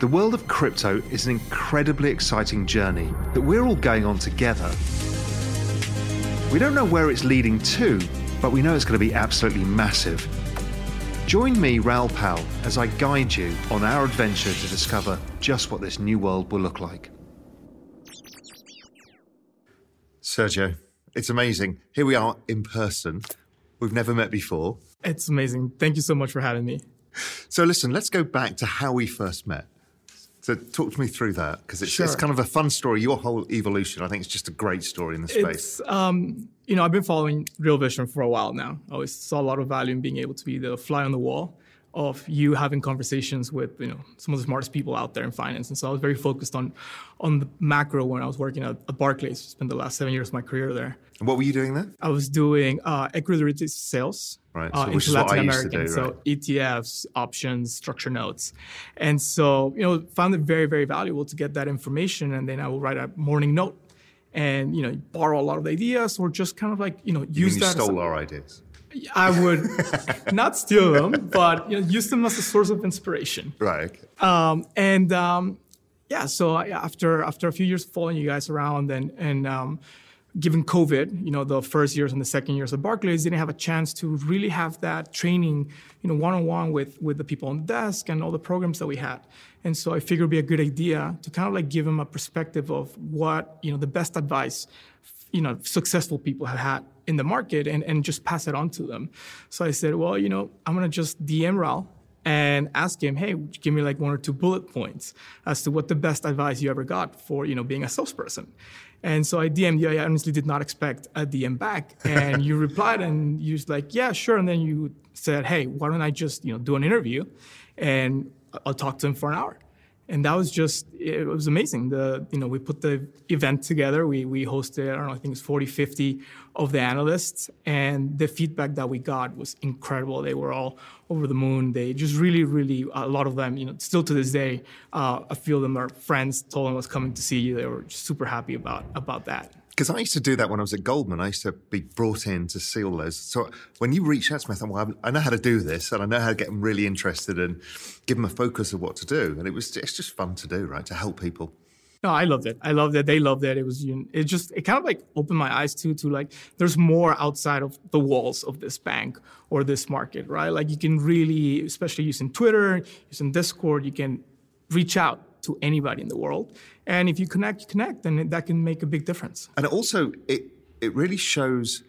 The world of crypto is an incredibly exciting journey that we're all going on together. We don't know where it's leading to, but we know it's going to be absolutely massive. Join me, Raoul Pal, as I guide you on our adventure to discover just what this new world will look like. Sergio, it's amazing. Here we are in person. We've never met before. It's amazing. Thank you so much for having me. So, listen, let's go back to how we first met. So, talk to me through that because it's, Sure. it's kind of a fun story. Your whole evolution, I think, it's just a great story in the space. It's, um, you know, I've been following Real Vision for a while now. I always saw a lot of value in being able to be the fly on the wall of you having conversations with, you know, some of the smartest people out there in finance. And so I was very focused on on the macro when I was working at, at Barclays. Spent the last seven years of my career there. And what were you doing there? I was doing uh, equity sales Right, uh, so which into Latin I used to American. do, so right. ETFs, options, structure notes, and so you know found it very very valuable to get that information, and then I will write a morning note, and you know borrow a lot of the ideas or just kind of like you know You use you that. as stole our ideas. I would not steal them, but you know, use them as a source of inspiration. Right. Um, and um, yeah, so I- after after a few years following you guys around and and um, given COVID, you know, the first years and the second years of Barclays didn't have a chance to really have that training, you know, one on one with with the people on the desk and all the programs that we had. And so I figured it'd be a good idea to kind of like give them a perspective of what you know the best advice you know successful people have had in the market and, and just pass it on to them so i said well you know i'm to just dm raul and ask him hey give me like one or two bullet points as to what the best advice you ever got for you know being a salesperson? And so i dm'd you i honestly did not expect a dm back. And you replied and you was like yeah sure. And then you said hey why don't i just you know do an interview and i'll talk to him for an hour and that was just it was amazing. The you know we put the event together. We we hosted i don't know i think it's 40 50 of the analysts. And the feedback that we got was incredible. They were all over the moon. They just really really a lot of them you know still to this day uh, a few of them are friends. Told them I was coming to see you. They were super happy about about that Because I used to do that when I was at Goldman. I used to be brought in to see all those. So when you reach out to me, I thought, well, I know how to do this, and I know how to get them really interested and give them a focus of what to do. And it was it's just fun to do, right? To help people. No, I loved it. I loved it. They loved it. It was it just it kind of like opened my eyes to to like there's more outside of the walls of this bank or this market, right? Like you can really, especially using Twitter, using Discord, you can reach out to anybody in the world, and if you connect, you connect, and that can make a big difference. And also it it really shows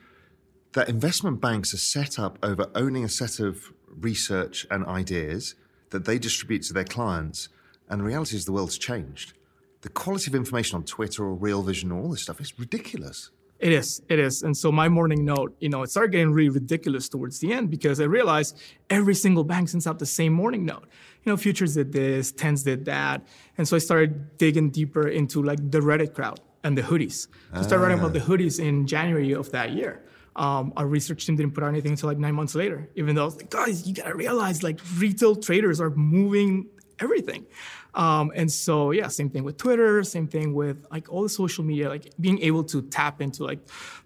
that investment banks are set up over owning a set of research and ideas that they distribute to their clients. And the reality is the world's changed. The quality of information on Twitter or Real Vision or all this stuff is ridiculous. It is, it is. And so my morning note, you know, it started getting really ridiculous towards the end because I realized every single bank sends out the same morning note. You know, futures did this, tens did that. And so I started digging deeper into like the Reddit crowd and the hoodies. So I started writing about the hoodies in January of that year. Um, our research team didn't put out anything until like nine months later, even though I was like, guys, you gotta realize like retail traders are moving everything. Um, and so yeah, same thing with Twitter, same thing with like all the social media, like being able to tap into like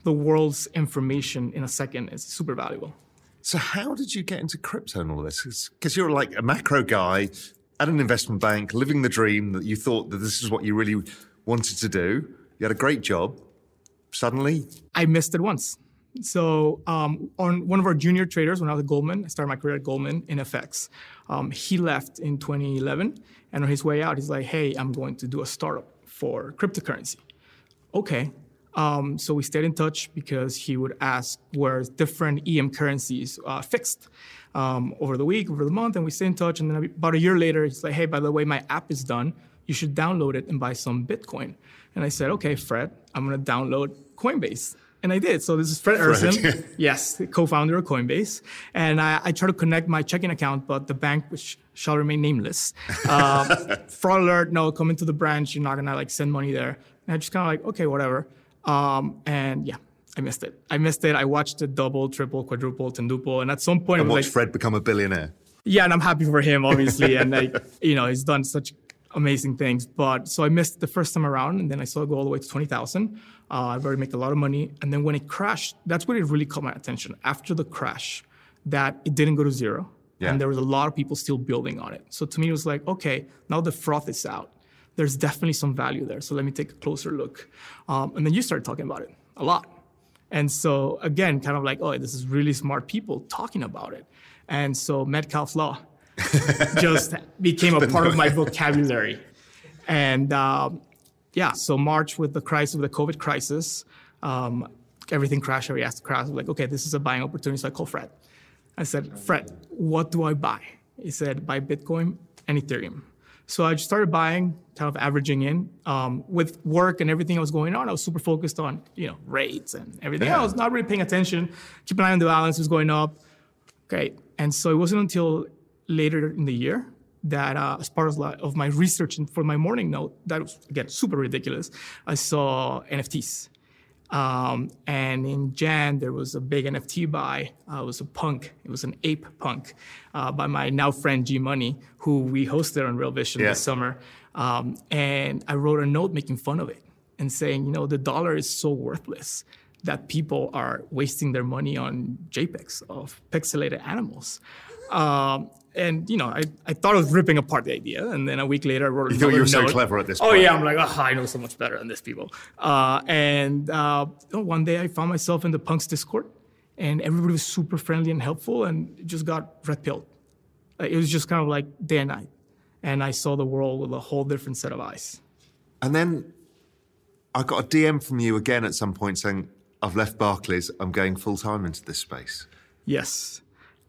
the world's information in a second is super valuable. So how did you get into crypto and all this? Because you're like a macro guy at an investment bank, living the dream that you thought that this is what you really wanted to do. You had a great job. Suddenly, I missed it once. So um, on one of our junior traders, when I was at Goldman, I started my career at Goldman in FX. Um, he left in 2011, and on his way out, he's like, "Hey, I'm going to do a startup for cryptocurrency." Okay. Um, so we stayed in touch because he would ask where different EM currencies uh, fixed um, over the week, over the month, and we stayed in touch. And then about a year later, he's like, "Hey, by the way, my app is done. You should download it and buy some Bitcoin." And I said, "Okay, Fred, I'm gonna download Coinbase." And I did. So this is Fred. Ehrsam, yes, co-founder of Coinbase. And I, I tried to connect my checking account, but the bank, which shall remain nameless, uh, fraud alert, no, come into the branch, you're not gonna like send money there. And I just kind of like, okay, whatever. Um, and yeah, I missed it. I missed it. I watched it double, triple, quadruple, tenduple, and at some point, and I watched like, Fred become a billionaire. Yeah, and I'm happy for him, obviously, and like, you know, he's done such amazing things. But so I missed the first time around, and then I saw it go all the way to twenty thousand. Uh, I've already made a lot of money, and then when it crashed, that's when it really caught my attention. After the crash, that it didn't go to zero, yeah. and there was a lot of people still building on it. So to me, it was like, okay, now the froth is out. There's definitely some value there. So let me take a closer look. Um, and then you started talking about it a lot. And so again, kind of like, oh, this is really smart people talking about it. And so Metcalfe's law just became a part of my vocabulary. And um, yeah, so March with the crisis, with the COVID crisis, um, everything crashed. Every asset crashed. I'm like, okay, this is a buying opportunity. So I called Fred. I said, Fred, what do I buy? He said, buy Bitcoin and Ethereum. So I just started buying, kind of averaging in. Um, with work and everything that was going on, I was super focused on, you know, rates and everything yeah. else, not really paying attention, keep an eye on the balance was going up. Great. And so it wasn't until later in the year that uh, as part of my research for my morning note, that was, again, super ridiculous, I saw NFTs. Um, and in Jan, there was a big NFT buy. Uh, it was a punk. It was an ape punk uh, by my now friend G Money, who we hosted on Real Vision yeah. this summer. Um, and I wrote a note making fun of it and saying, you know, the dollar is so worthless that people are wasting their money on JPEGs of pixelated animals. Um, and you know, I, I thought I was ripping apart the idea, and then a week later, I wrote. You thought you were note. so clever at this. Oh yeah, I'm like, oh, I know so much better than this people. Uh, and uh, one day, I found myself in the punks Discord, and everybody was super friendly and helpful, and just got red pilled. It was just kind of like day and night, and I saw the world with a whole different set of eyes. And then I got a DM from you again at some point saying, "I've left Barclays. I'm going full time into this space." Yes.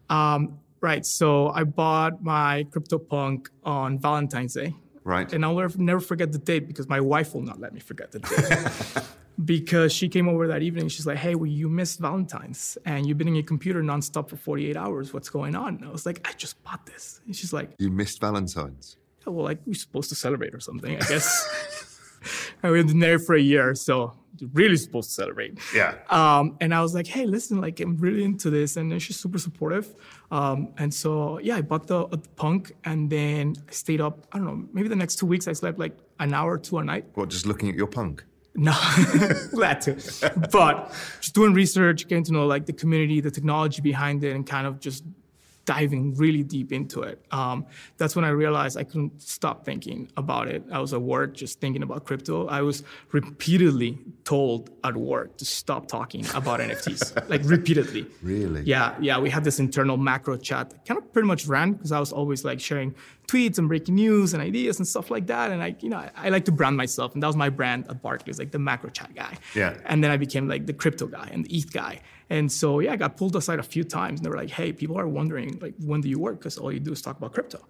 Um, Right. So I bought my CryptoPunk on Valentine's Day. Right. And I'll never forget the date because my wife will not let me forget the date. because she came over that evening. She's like, "Hey, well, you missed Valentine's, and you've been in your computer nonstop for 48 hours. What's going on?" And I was like, "I just bought this." And she's like, "You missed Valentine's." Yeah, well, like we're supposed to celebrate or something, I guess. I've been there for a year, so really supposed to celebrate. Yeah. Um, and I was like, hey, listen, like I'm really into this, and then she's super supportive. Um, and so yeah, I bought the, the, punk, and then I stayed up. I don't know, maybe the next two weeks I slept like an hour or two a night. What, just looking at your punk? No, glad to. but just doing research, getting to know like the community, the technology behind it, and kind of just diving really deep into it. Um, that's when I realized I couldn't stop thinking about it. I was at work just thinking about crypto. I was repeatedly told at work to stop talking about NFTs, like repeatedly. Really? Yeah, yeah. We had this internal macro chat that kind of pretty much ran because I was always like sharing tweets and breaking news and ideas and stuff like that. And I, you know, I, I, like to brand myself, and that was my brand at Barclays, like the macro chat guy. Yeah. And then I became like the crypto guy and the ETH guy. And so, yeah, I got pulled aside a few times, and they were like, "Hey, people are wondering, like, when do you work? Because all you do is talk about crypto."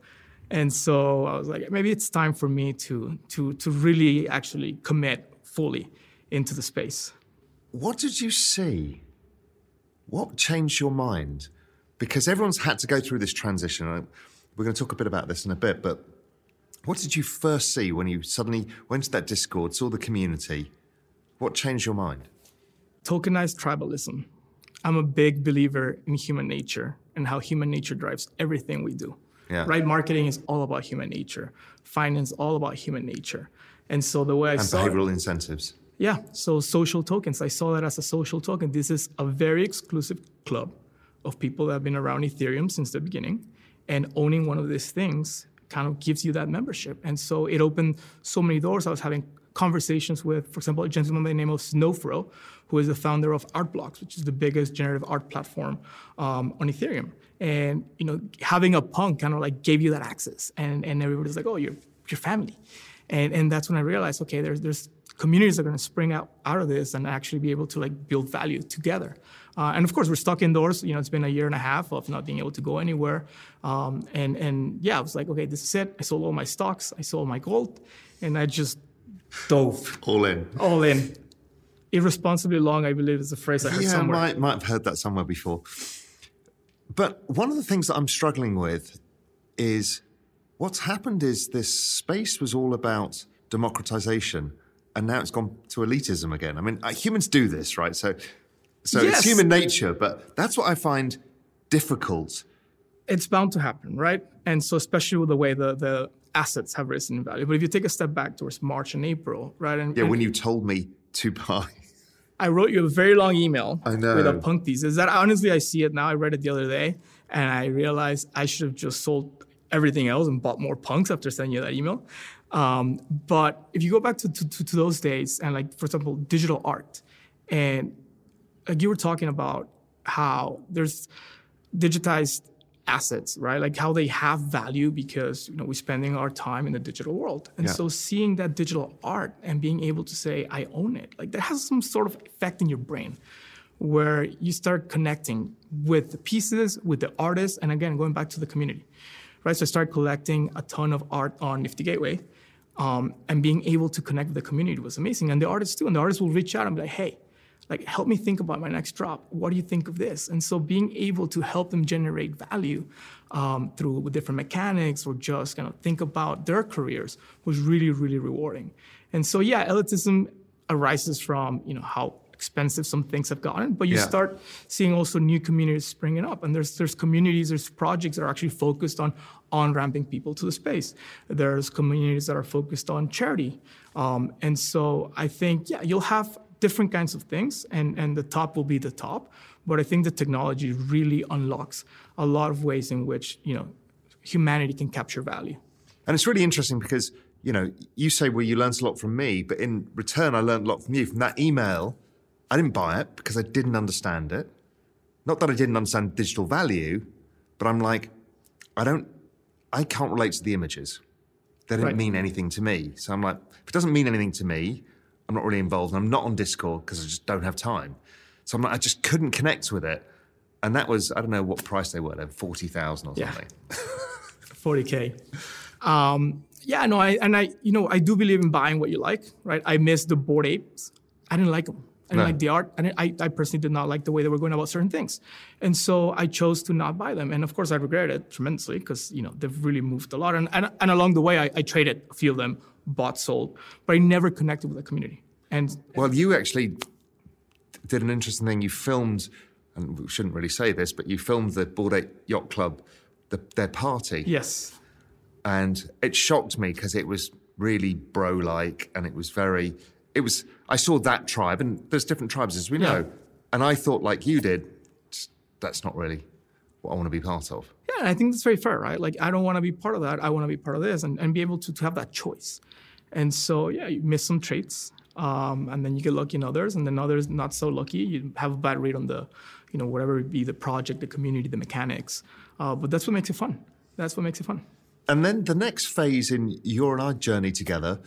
And so I was like, maybe it's time for me to to to really actually commit fully into the space. What did you see? What changed your mind? Because everyone's had to go through this transition. We're going to talk a bit about this in a bit, but what did you first see when you suddenly went to that Discord, saw the community? What changed your mind? Tokenized tribalism. I'm a big believer in human nature and how human nature drives everything we do. Yeah. Right? Marketing is all about human nature. Finance all about human nature. And so the way I and saw behavioral it, incentives. Yeah. So social tokens. I saw that as a social token. This is a very exclusive club of people that have been around Ethereum since the beginning. And owning one of these things kind of gives you that membership. And so it opened so many doors. I was having conversations with, for example, a gentleman by the name of Snowfro, who is the founder of Artblocks, which is the biggest generative art platform um, on Ethereum. And you know, having a punk kind of like gave you that access, and and everybody's like, oh, you're your family, and and that's when I realized, okay, there's there's communities that are going to spring out out of this and actually be able to like build value together. Uh, and of course, we're stuck indoors. You know, it's been a year and a half of not being able to go anywhere. Um, and and yeah, I was like, okay, this is it. I sold all my stocks. I sold my gold, and I just dove all in. All in irresponsibly long, I believe is a phrase I heard yeah, somewhere. might might have heard that somewhere before. But one of the things that I'm struggling with is what's happened is this space was all about democratization, and now it's gone to elitism again. I mean, uh, humans do this, right? So, so Yes. it's human nature, but that's what I find difficult. it's bound to happen, right? And so, especially with the way the, the assets have risen in value. But if you take a step back towards March and April, right? And, Yeah, and when you told me to buy, I wrote you a very long email I know. with a punk thesis that honestly I see it now. I read it the other day and I realized I should have just sold everything else and bought more punks after sending you that email. Um, but if you go back to, to, to, to those days and like, for example, digital art and like you were talking about how there's digitized assets, right? Like how they have value because you know we're spending our time in the digital world, and Yeah. so seeing that digital art and being able to say I own it, like that has some sort of effect in your brain, where you start connecting with the pieces, with the artists, and again going back to the community, right? So I started collecting a ton of art on Nifty Gateway, um, and being able to connect with the community was amazing, and the artists too, and the artists will reach out and be like, hey like help me think about my next drop. What do you think of this? And so being able to help them generate value um, through different mechanics or just kind of think about their careers was really really rewarding. And so yeah elitism arises from you know how expensive some things have gotten but you Yeah. start seeing also new communities springing up. And there's there's communities there's projects that are actually focused on on ramping people to the space. There's communities that are focused on charity. Um, and so i think yeah you'll have different kinds of things and, and the top will be the top but i think the technology really unlocks a lot of ways in which you know humanity can capture value And it's really interesting because, you know, you say, well, you learned a lot from me, but in return, I learned a lot from you. From that email, I didn't buy it because I didn't understand it. Not that I didn't understand digital value, but I'm like, I don't, I can't relate to the images. They didn't Right. mean anything to me. So I'm like, if it doesn't mean anything to me, I'm not really involved. And I'm not on Discord because I just don't have time. So I'm like, I just couldn't connect with it. And that was, I don't know what price they were then, 40,000 or Yeah. something. 40k. Um, yeah, no, I and I, you know, I do believe in buying what you like, right? I missed the Bored Apes. I didn't like them. I didn't No. like the art. I, didn't, I, I personally did not like the way they were going about certain things, and so I chose to not buy them. And of course, I regret it tremendously because you know they've really moved a lot. And and, and along the way, I, I traded a few of them, bought, sold, but I never connected with the community. And Well, you actually did an interesting thing. You filmed, and we shouldn't really say this, but you filmed the Bored Ape Yacht Club, the, their party, yes, and it shocked me because it was really bro-like, and it was very. It was. I saw that tribe, and there's different tribes as we know, Yeah. and I thought like you did. That's not really what I want to be part of. Yeah, I think that's very fair, right? Like, I don't want to be part of that. I want to be part of this and, and be able to, to have that choice. And so, yeah, you miss some traits, um, and then you get lucky in others, and then others not so lucky. You have a bad rate on the, you know, whatever it be the project, the community, the mechanics. Uh, but that's what makes it fun. That's what makes it fun. And then the next phase in your and our journey together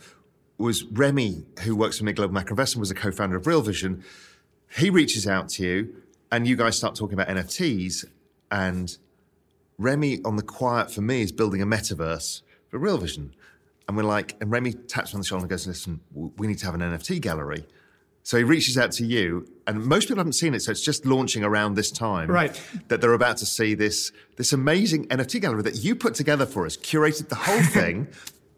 was Remy, who works for Mid Global Macro Investment, was a co-founder of Real Vision. He reaches out to you, and you guys start talking about NFTs. And Remy, on the quiet for me, is building a metaverse for Real Vision. And we're like, and Remy taps me on the shoulder and goes, "Listen, we need to have an NFT gallery." So he reaches out to you, and most people haven't seen it, so it's just launching around this time. Right. That they're about to see this this amazing NFT gallery that you put together for us, curated the whole thing.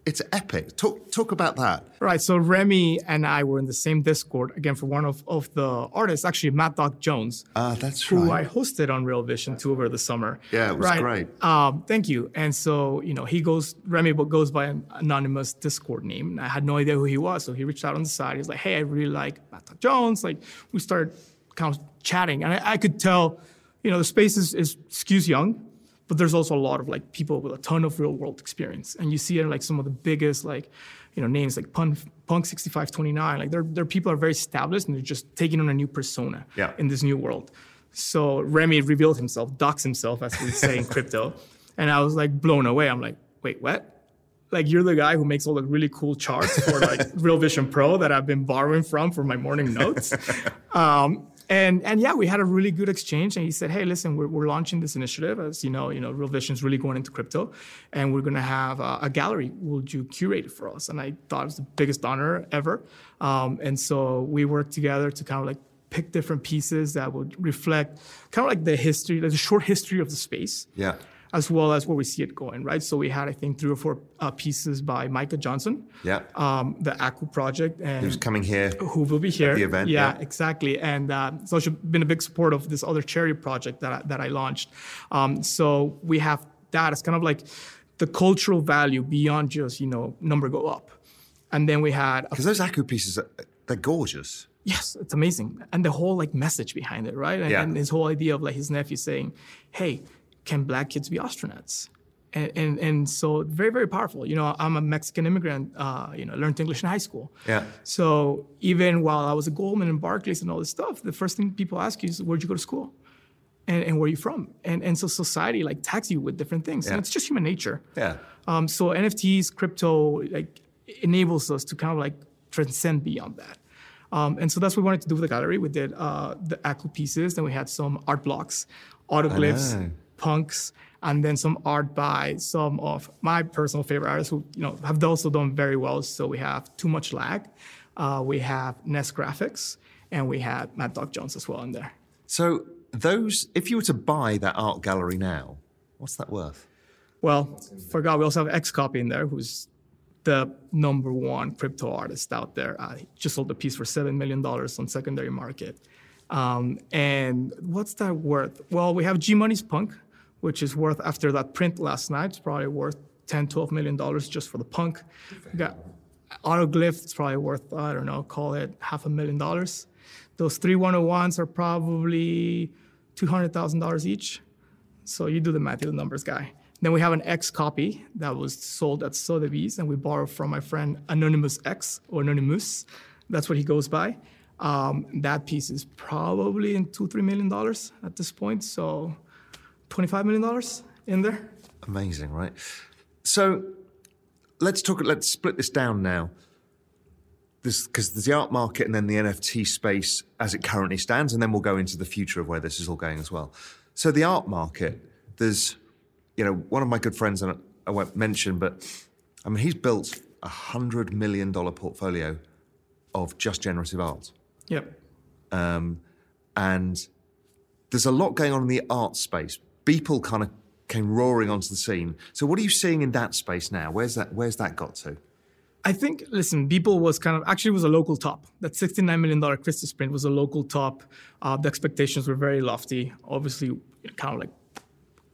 It's epic. Talk talk about that. Right. So Remy and I were in the same Discord again for one of, of the artists, actually Mad Dog Jones. Ah, that's who right. I hosted on Real Vision 2 over the summer. Yeah, it was right? great. Um, thank you. And so, you know, he goes, Remy goes by an anonymous Discord name. I had no idea who he was. So he reached out on the side. He's like, hey, I really like Mad Dog Jones. Like, we started kind of chatting. And I, I could tell, you know, the space is, is skews young, but there's also a lot of like people with a ton of real world experience. And you see it in like some of the biggest, like, you know, names like Punk, Punk 6529. Like, they're, they're people are very established and they're just taking on a new persona Yeah. in this new world. So Remy revealed himself, doxed himself, as we say in crypto. And I was like blown away. I'm like, wait, what? Like you're the guy who makes all the really cool charts for like Real Vision Pro that I've been borrowing from for my morning notes. um, and and yeah, we had a really good exchange. And he said, "Hey, listen, we're, we're launching this initiative. As you know, you know, Real Vision is really going into crypto, and we're going to have a, a, gallery. Would you curate it for us?" And I thought it was the biggest honor ever. Um, and so we worked together to kind of like pick different pieces that would reflect kind of like the history, like the short history of the space. Yeah as well as where we see it going, right? So we had, I think, three or four uh, pieces by Micah Johnson. Yeah. Um, the Aku project. And Who's coming here. Who will be here. the event. Yeah, yeah. exactly. And uh, so she's been a big support of this other charity project that I, that I launched. Um, so we have that as kind of like the cultural value beyond just, you know, number go up. And then we had. Because those Aku pieces, are, they're gorgeous. Yes, it's amazing. And the whole like message behind it, right? And, yeah. and his whole idea of like his nephew saying, hey, can black kids be astronauts? And, and, and so very very powerful. You know, I'm a Mexican immigrant. Uh, you know, learned English in high school. Yeah. So even while I was at Goldman and Barclays and all this stuff, the first thing people ask you is, "Where'd you go to school?" And, and where are you from? And and so society like tags you with different things, yeah. and it's just human nature. Yeah. Um, so NFTs, crypto, like enables us to kind of like transcend beyond that. Um, and so that's what we wanted to do with the gallery. We did uh, the Aku pieces, then we had some art blocks, autoglyphs, punks, and then some art by some of my personal favorite artists who you know have also done very well. So we have Too Much Lag, uh, we have Nest Graphics, and we had Mad Dog Jones as well in there. So those, if you were to buy that art gallery now, what's that worth? Well, forgot we also have XCOPY in there, who's the number one crypto artist out there. Uh, just sold a piece for seven million dollars on secondary market. Um, and what's that worth? Well, we have G Money's Punk, which is worth after that print last night. It's probably worth 10, 12 million dollars just for the punk. We got Autoglyph, it's probably worth I don't know, call it half a million dollars. Those three 101s are probably two hundred thousand dollars each. So you do the math, you're the numbers guy. Then we have an XCOPY that was sold at Sotheby's, and we borrowed from my friend Anonymous X or Anonymous. That's what he goes by. Um, that piece is probably in two, three million dollars at this point. So, twenty-five million dollars in there. Amazing, right? So, let's talk. Let's split this down now. Because there's the art market and then the NFT space as it currently stands, and then we'll go into the future of where this is all going as well. So, the art market, there's you know, one of my good friends, and I won't mention, but I mean, he's built a hundred million dollar portfolio of just generative art. Yep. Um, and there's a lot going on in the art space. Beeple kind of came roaring onto the scene. So, what are you seeing in that space now? Where's that? Where's that got to? I think, listen, Beeple was kind of actually was a local top. That $69 million Christie's print was a local top. Uh, the expectations were very lofty. Obviously, kind of like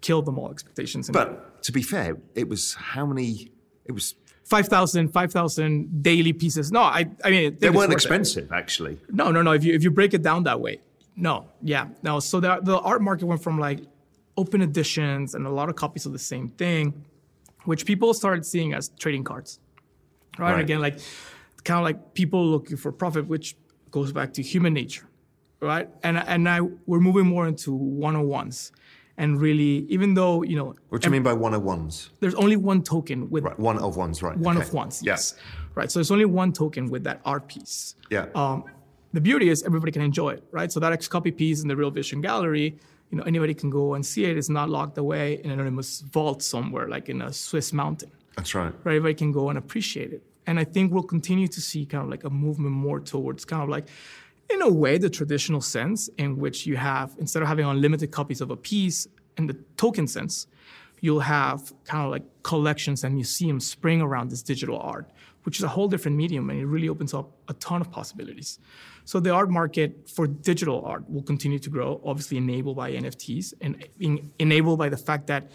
killed them all expectations. But to be fair, it was how many? It was 5,000, 5,000 daily pieces. No, I, I mean, they weren't expensive, it. actually. No, no, no. If you if you break it down that way, no, yeah, no. So the the art market went from like open editions and a lot of copies of the same thing, which people started seeing as trading cards, right? right. again, like kind of like people looking for profit, which goes back to human nature, right? And and now we're moving more into one on ones and really, even though you know, what do you mean by one of ones? There's only one token with right, one of ones, right? One okay. of ones, yes, yeah. right. So there's only one token with that art piece. Yeah. Um, the beauty is everybody can enjoy it, right? So that XCOPY piece in the Real Vision gallery, you know, anybody can go and see it. It's not locked away in an anonymous vault somewhere, like in a Swiss mountain. That's right. Right, everybody can go and appreciate it. And I think we'll continue to see kind of like a movement more towards kind of like in a way, the traditional sense in which you have, instead of having unlimited copies of a piece in the token sense, you'll have kind of like collections and museums spring around this digital art, which is a whole different medium and it really opens up a ton of possibilities. So the art market for digital art will continue to grow, obviously enabled by NFTs and being enabled by the fact that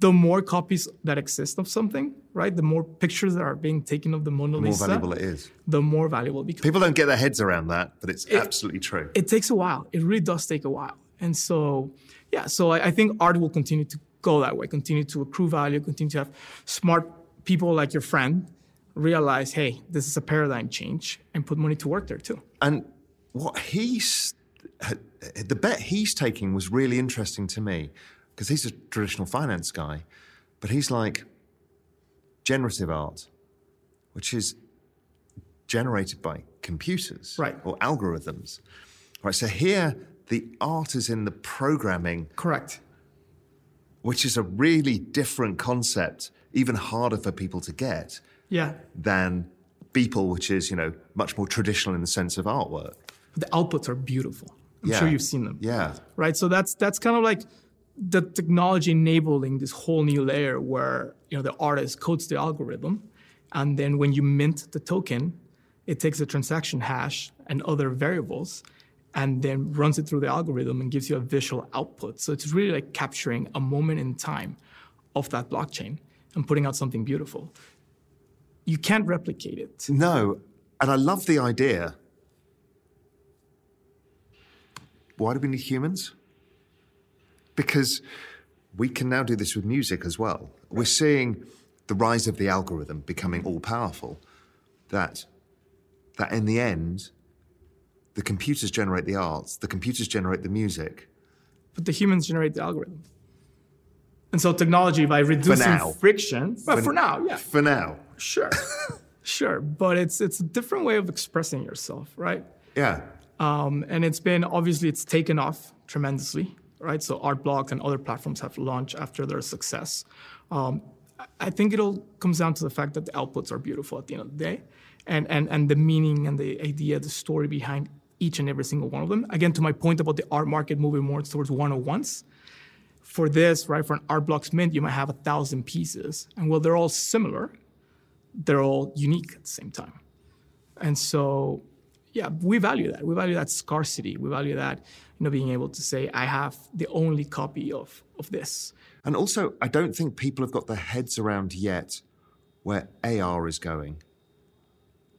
the more copies that exist of something, right? The more pictures that are being taken of the Mona Lisa, the more valuable it is. The more valuable becomes. People don't get their heads around that, but it's it, absolutely true. It takes a while. It really does take a while. And so, yeah, so I, I think art will continue to go that way, continue to accrue value, continue to have smart people like your friend realize, hey, this is a paradigm change and put money to work there too. And what he's, the bet he's taking was really interesting to me because he's a traditional finance guy, but he's like generative art, which is generated by computers right. or algorithms. Right. So here, the art is in the programming, Correct. which is a really different concept, even harder for people to get Yeah. than Beeple, which is, you know, much more traditional in the sense of artwork. The outputs are beautiful. I'm Yeah. sure you've seen them. Yeah. right? So that's that's kind of like the technology enabling this whole new layer where you know the artist codes the algorithm, and then when you mint the token, it takes the transaction hash and other variables, and then runs it through the algorithm and gives you a visual output. So it's really like capturing a moment in time of that blockchain and putting out something beautiful. You can't replicate it. No. And I love the idea. Why do we need humans? Because we can now do this with music as well. We're seeing the rise of the algorithm becoming all powerful. That, that in the end, the computers generate the arts, the computers generate the music. but the humans generate the algorithm. And so technology by reducing friction, but for, now, yeah, For now. Sure, sure, but it's it's a different way of expressing yourself, right? Yeah. Um, and it's been obviously it's taken off tremendously, right? So art blocks and other platforms have launched after their success. Um, I- think it all comes down to the fact that the outputs are beautiful at the end of the day, and and and the meaning and the idea, the story behind each and every single one of them. Again, to my point about the art market moving more towards one on ones. For this, right, for an art blocks mint, you might have a thousand pieces, and while they're all similar, they're all unique at the same time. And so, yeah, we value that. We value that scarcity. We value that, you know, being able to say, I have the only copy of, of this. And also, I don't think people have got their heads around yet where AR is going.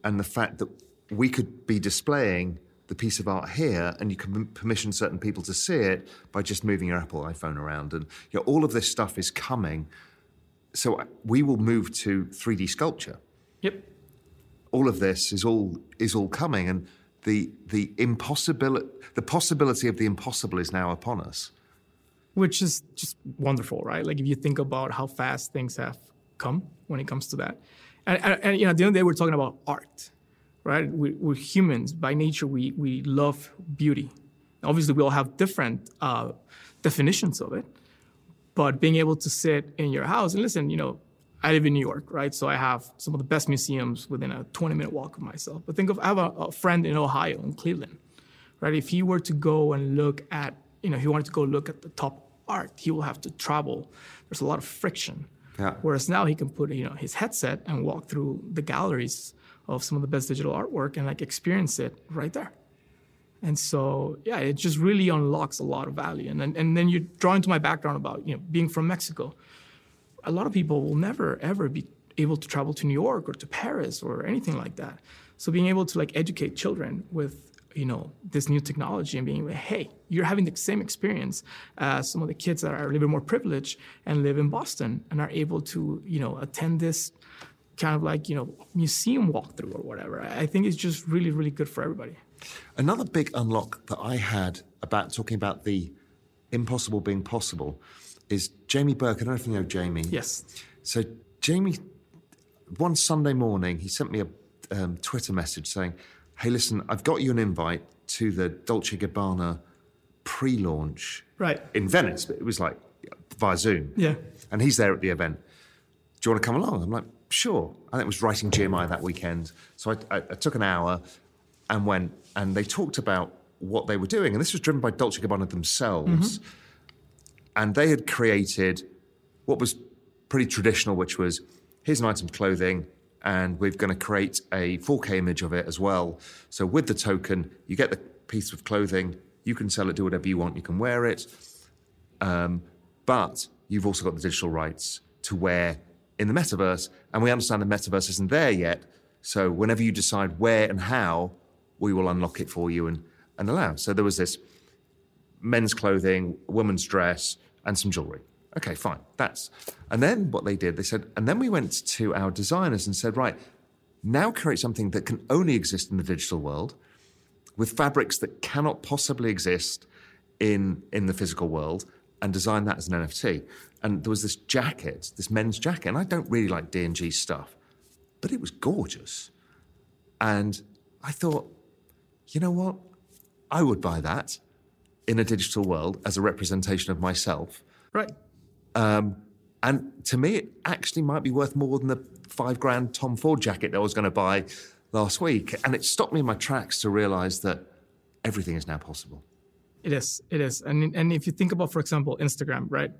And the fact that we could be displaying the piece of art here and you can permission certain people to see it by just moving your Apple iPhone around. And you know, all of this stuff is coming. So uh, we will move to 3D sculpture. Yep. All of this is all is all coming, and the the impossibility the possibility of the impossible is now upon us. Which is just wonderful, right? Like if you think about how fast things have come when it comes to that. And, and, and you know, at the end of the day, we're talking about art, right? We, we're humans. By nature, we, we love beauty. Obviously, we all have different uh, definitions of it. But being able to sit in your house and listen, you know, I live in New York, right? So I have some of the best museums within a 20 minute walk of myself. But think of, I have a, a friend in Ohio, in Cleveland, right? If he were to go and look at, you know, he wanted to go look at the top art, he will have to travel. There's a lot of friction. Yeah. Whereas now he can put, you know, his headset and walk through the galleries of some of the best digital artwork and like experience it right there. And so, yeah, it just really unlocks a lot of value. And then, and then you draw into my background about, you know, being from Mexico. A lot of people will never, ever be able to travel to New York or to Paris or anything like that. So being able to like educate children with, you know, this new technology and being like, hey, you're having the same experience as some of the kids that are a little bit more privileged and live in Boston and are able to, you know, attend this kind of like, you know, museum walkthrough or whatever. I think it's just really, really good for everybody. Another big unlock that I had about talking about the impossible being possible is Jamie Burke. I don't know if you know Jamie. Yes. So Jamie, one Sunday morning, he sent me a um, Twitter message saying, "Hey, listen, I've got you an invite to the Dolce Gabbana pre-launch Right. in Venice, but it was like via Zoom. Yeah. And he's there at the event. Do you want to come along? I'm like, sure. And it was writing GMI that weekend. So I, I, I took an hour and went, and they talked about what they were doing. And this was driven by Dolce Gabbana themselves. And they had created what was pretty traditional, which was here's an item of clothing, and we're going to create a 4K image of it as well. So with the token, you get the piece of clothing, you can sell it, do whatever you want, you can wear it. Um, but you've also got the digital rights to wear in the metaverse. And we understand the metaverse isn't there yet. So whenever you decide where and how, we will unlock it for you and, and allow. So there was this men's clothing, woman's dress, and some jewelry. Okay, fine. That's and then what they did, they said, and then we went to our designers and said, right, now create something that can only exist in the digital world with fabrics that cannot possibly exist in in the physical world and design that as an NFT. And there was this jacket, this men's jacket, and I don't really like D&G stuff, but it was gorgeous. And I thought, you know what? I would buy that in a digital world as a representation of myself. Right. Um, and to me, it actually might be worth more than the five grand Tom Ford jacket that I was going to buy last week. And it stopped me in my tracks to realize that everything is now possible. It is. It is. And, and if you think about, for example, Instagram, right?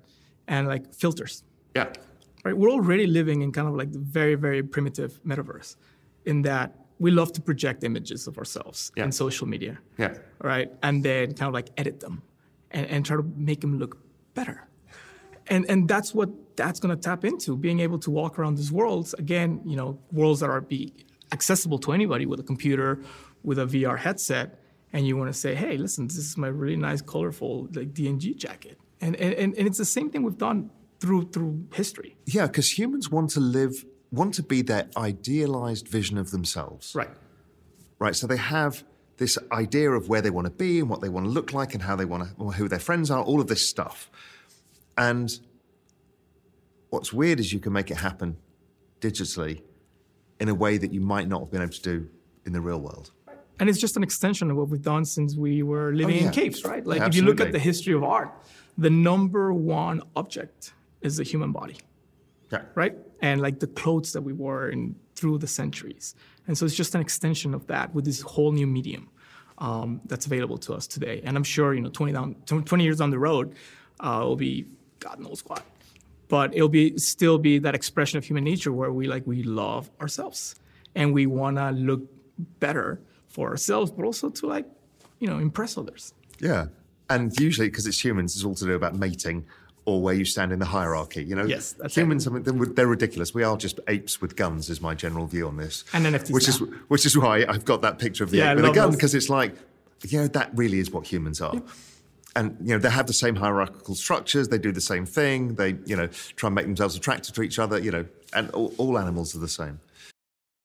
And like filters. Yeah. Right. We're already living in kind of like the very, very primitive metaverse in that we love to project images of ourselves Yeah. in social media. Yeah. Right. And then kind of like edit them and, and try to make them look better. And, and that's what that's going to tap into being able to walk around these worlds again you know worlds that are be accessible to anybody with a computer with a vr headset and you want to say hey listen this is my really nice colorful like dng jacket and, and and and it's the same thing we've done through through history Yeah, because humans want to live, want to be their idealized vision of themselves. right Right. So they have this idea of where they want to be and what they want to look like and how they want to, or who their friends are, all of this stuff. And what's weird is you can make it happen digitally in a way that you might not have been able to do in the real world. and it's just an extension of what we've done since we were living Oh, yeah. in caves right like Yeah, if you look at the history of art the number one object is the human body Yeah. right? And like the clothes that we wore in through the centuries. And so it's just an extension of that with this whole new medium um, that's available to us today. And I'm sure, you know, 20, down, 20 years down the road, uh, it'll be God knows what. But it'll be still be that expression of human nature where we like we love ourselves and we want to look better for ourselves, but also to like, you know, impress others. Yeah. And usually, because it's humans, it's all to do about mating or where you stand in the hierarchy. You know, Yes, that's humans. I mean, they're, ridiculous. We are just apes with guns, is my general view on this. And NFTs which is which is why I've got that picture of the Yeah, ape with a gun because it's like, you know, that really is what humans are. And you know, they have the same hierarchical structures. They do the same thing. They, you know, try and make themselves attractive to each other. You know, and all, all animals are the same.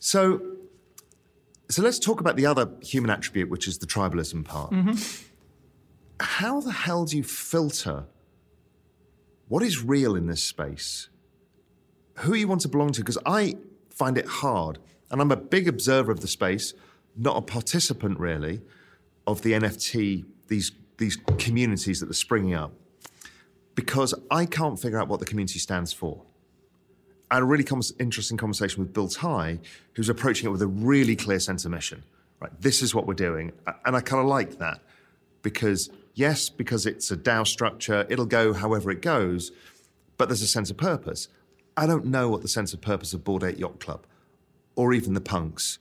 So, so let's talk about the other human attribute, which is the tribalism part. Mm-hmm. How the hell do you filter what is real in this space? Who you want to belong to? Because I find it hard, and I'm a big observer of the space, not a participant really, of the NFT these these communities that are springing up, because I can't figure out what the community stands for. I had a really com- interesting conversation with Bill Tai, who's approaching it with a really clear sense of mission. Right, this is what we're doing, and I kind of like that because yes, because it's a DAO structure, it'll go however it goes, but there's a sense of purpose. I don't know what the sense of purpose of Bored Ape Yacht Club, or even the Punks,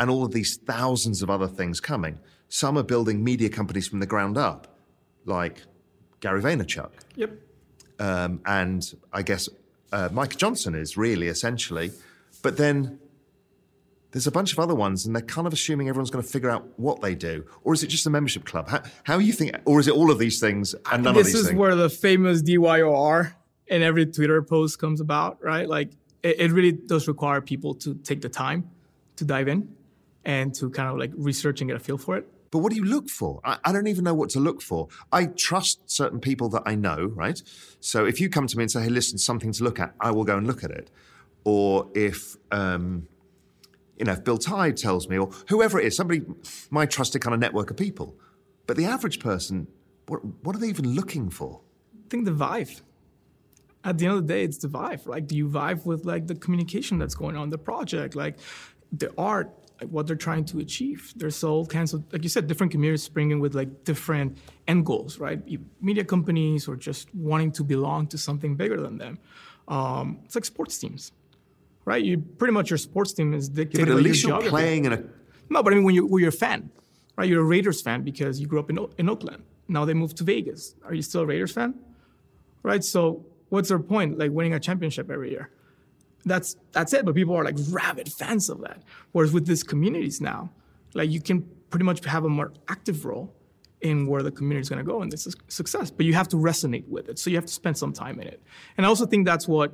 and all of these thousands of other things coming. Some are building media companies from the ground up, like Gary Vaynerchuk Yep. um, and I guess uh, Johnson is really essentially. But then there's a bunch of other ones, and they're kind of assuming everyone's going to figure out what they do, or is it just a membership club? How, how you think, or is it all of these things and none of these? this is things? where the famous DYOR in every Twitter post comes about, right? Like it, it really does require people to take the time to dive in and to kind of like research and get a feel for it. But what do you look for? I, I don't even know what to look for. I trust certain people that I know, right? So if you come to me and say, hey, listen, something to look at, I will go and look at it. Or if, um, you know, if Bill Tai tells me, or whoever it is, somebody, my trusted kind of network of people. But the average person, what, what are they even looking for? I think the vibe. At the end of the day, it's the vibe. Like, do you vibe with like the communication that's going on the project, like the art, what they're trying to achieve? There's all kinds of, like you said, different communities springing with like different end goals, right? Media companies or just wanting to belong to something bigger than them. Um, it's like sports teams, right? You pretty much your sports team is dictated But at by least your you're geography. playing in a. No, but I mean, when, you, when you're a fan, right? You're a Raiders fan because you grew up in, O- in Oakland. Now they moved to Vegas. Are you still a Raiders fan? Right? So what's their point? Like winning a championship every year. That's that's it. But people are like rabid fans of that. Whereas with these communities now, like you can pretty much have a more active role in where the community is going to go and this is success. But you have to resonate with it. So you have to spend some time in it. And I also think that's what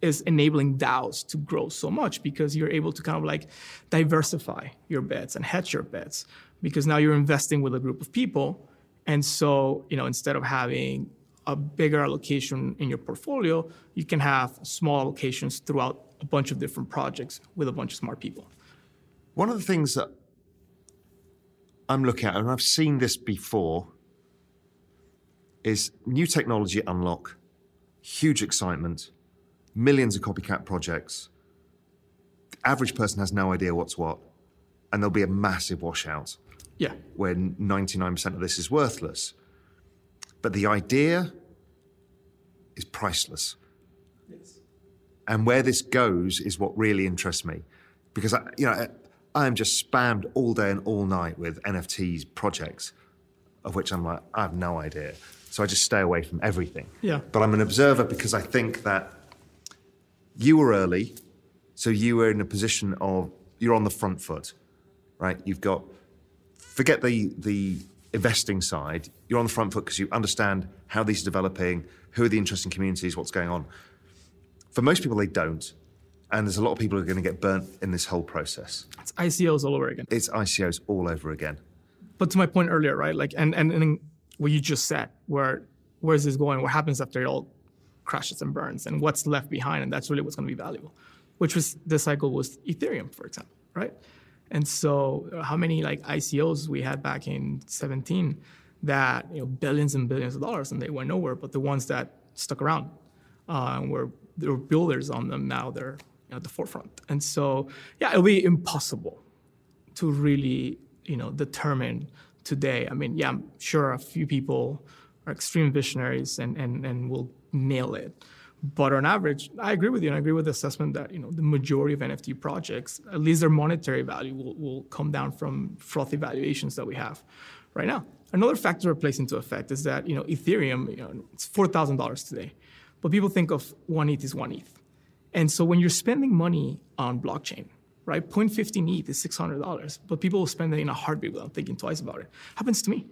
is enabling DAOs to grow so much because you're able to kind of like diversify your bets and hedge your bets because now you're investing with a group of people. And so, you know, instead of having a bigger allocation in your portfolio, you can have small allocations throughout a bunch of different projects with a bunch of smart people. One of the things that I'm looking at, and I've seen this before, is new technology unlock, huge excitement, millions of copycat projects. The average person has no idea what's what, and there'll be a massive washout Yeah. when 99% of this is worthless. But the idea is priceless. And where this goes is what really interests me. Because, I, you know, I, I am just spammed all day and all night with NFTs projects, of which I'm like, I have no idea. So I just stay away from everything. Yeah. But I'm an observer because I think that you were early, so you were in a position of you're on the front foot, right? You've got forget the the investing side. You're on the front foot because you understand how these are developing, who are the interesting communities, what's going on. For most people, they don't, and there's a lot of people who are going to get burnt in this whole process. It's ICOs all over again. It's ICOs all over again. but to my point earlier, right? Like, and and, and what you just said, where where's this going? What happens after it all crashes and burns, and what's left behind? And that's really what's going to be valuable. Which was the cycle was Ethereum, for example, right? And so, how many like ICOs we had back in 17 that you know billions and billions of dollars, and they went nowhere. But the ones that stuck around, uh, were there were builders on them. Now they're you know, at the forefront. And so, yeah, it'll be impossible to really, you know, determine today. I mean, yeah, I'm sure a few people are extreme visionaries and, and, and will nail it. But on average, I agree with you, and I agree with the assessment that you know the majority of NFT projects, at least their monetary value, will, will come down from frothy valuations that we have right now. Another factor that plays into effect is that you know Ethereum, you know, it's four thousand dollars today, but people think of one ETH is one ETH, and so when you're spending money on blockchain, right, 0.15 ETH is six hundred dollars, but people will spend it in a heartbeat without thinking twice about it. Happens to me.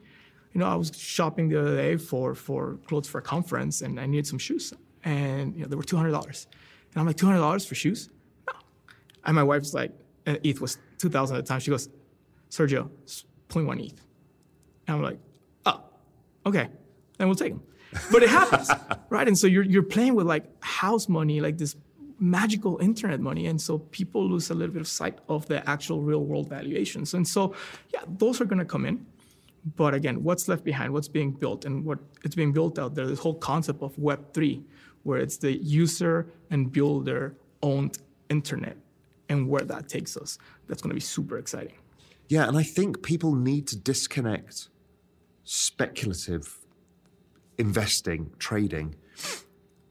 You know, I was shopping the other day for for clothes for a conference, and I needed some shoes, and you know, they were two hundred dollars, and I'm like, two hundred dollars for shoes? No. And my wife's like, uh, and ETH was two thousand at the time. She goes, Sergio, 0.1 ETH. And I'm like, oh, okay, then we'll take them. But it happens, right? And so you're you're playing with like house money, like this magical internet money, and so people lose a little bit of sight of the actual real world valuations. And so, yeah, those are going to come in. But again, what's left behind? What's being built, and what it's being built out there? This whole concept of Web three, where it's the user and builder owned internet, and where that takes us. That's going to be super exciting. Yeah, and I think people need to disconnect speculative investing, trading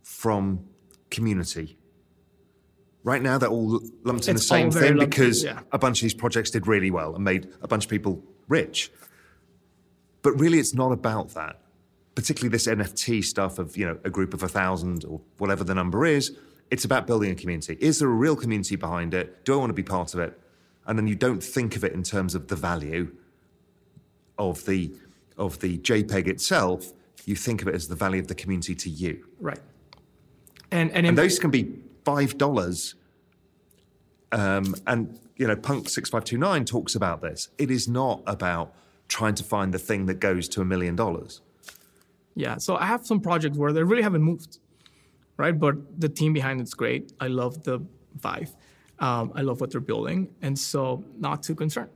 from community. Right now, they're all lumped in the same thing lumped, because yeah. a bunch of these projects did really well and made a bunch of people rich. But really, it's not about that. Particularly this NFT stuff of you know a group of a thousand or whatever the number is. It's about building a community. Is there a real community behind it? Do I want to be part of it? And then you don't think of it in terms of the value of the of the JPEG itself. You think of it as the value of the community to you. Right. And and, And those can be five dollars. Um, and you know, Punk six five two nine talks about this. It is not about trying to find the thing that goes to a million dollars. Yeah, so I have some projects where they really haven't moved, right? But the team behind it's great. I love the vibe. Um, I love what they're building, and so not too concerned.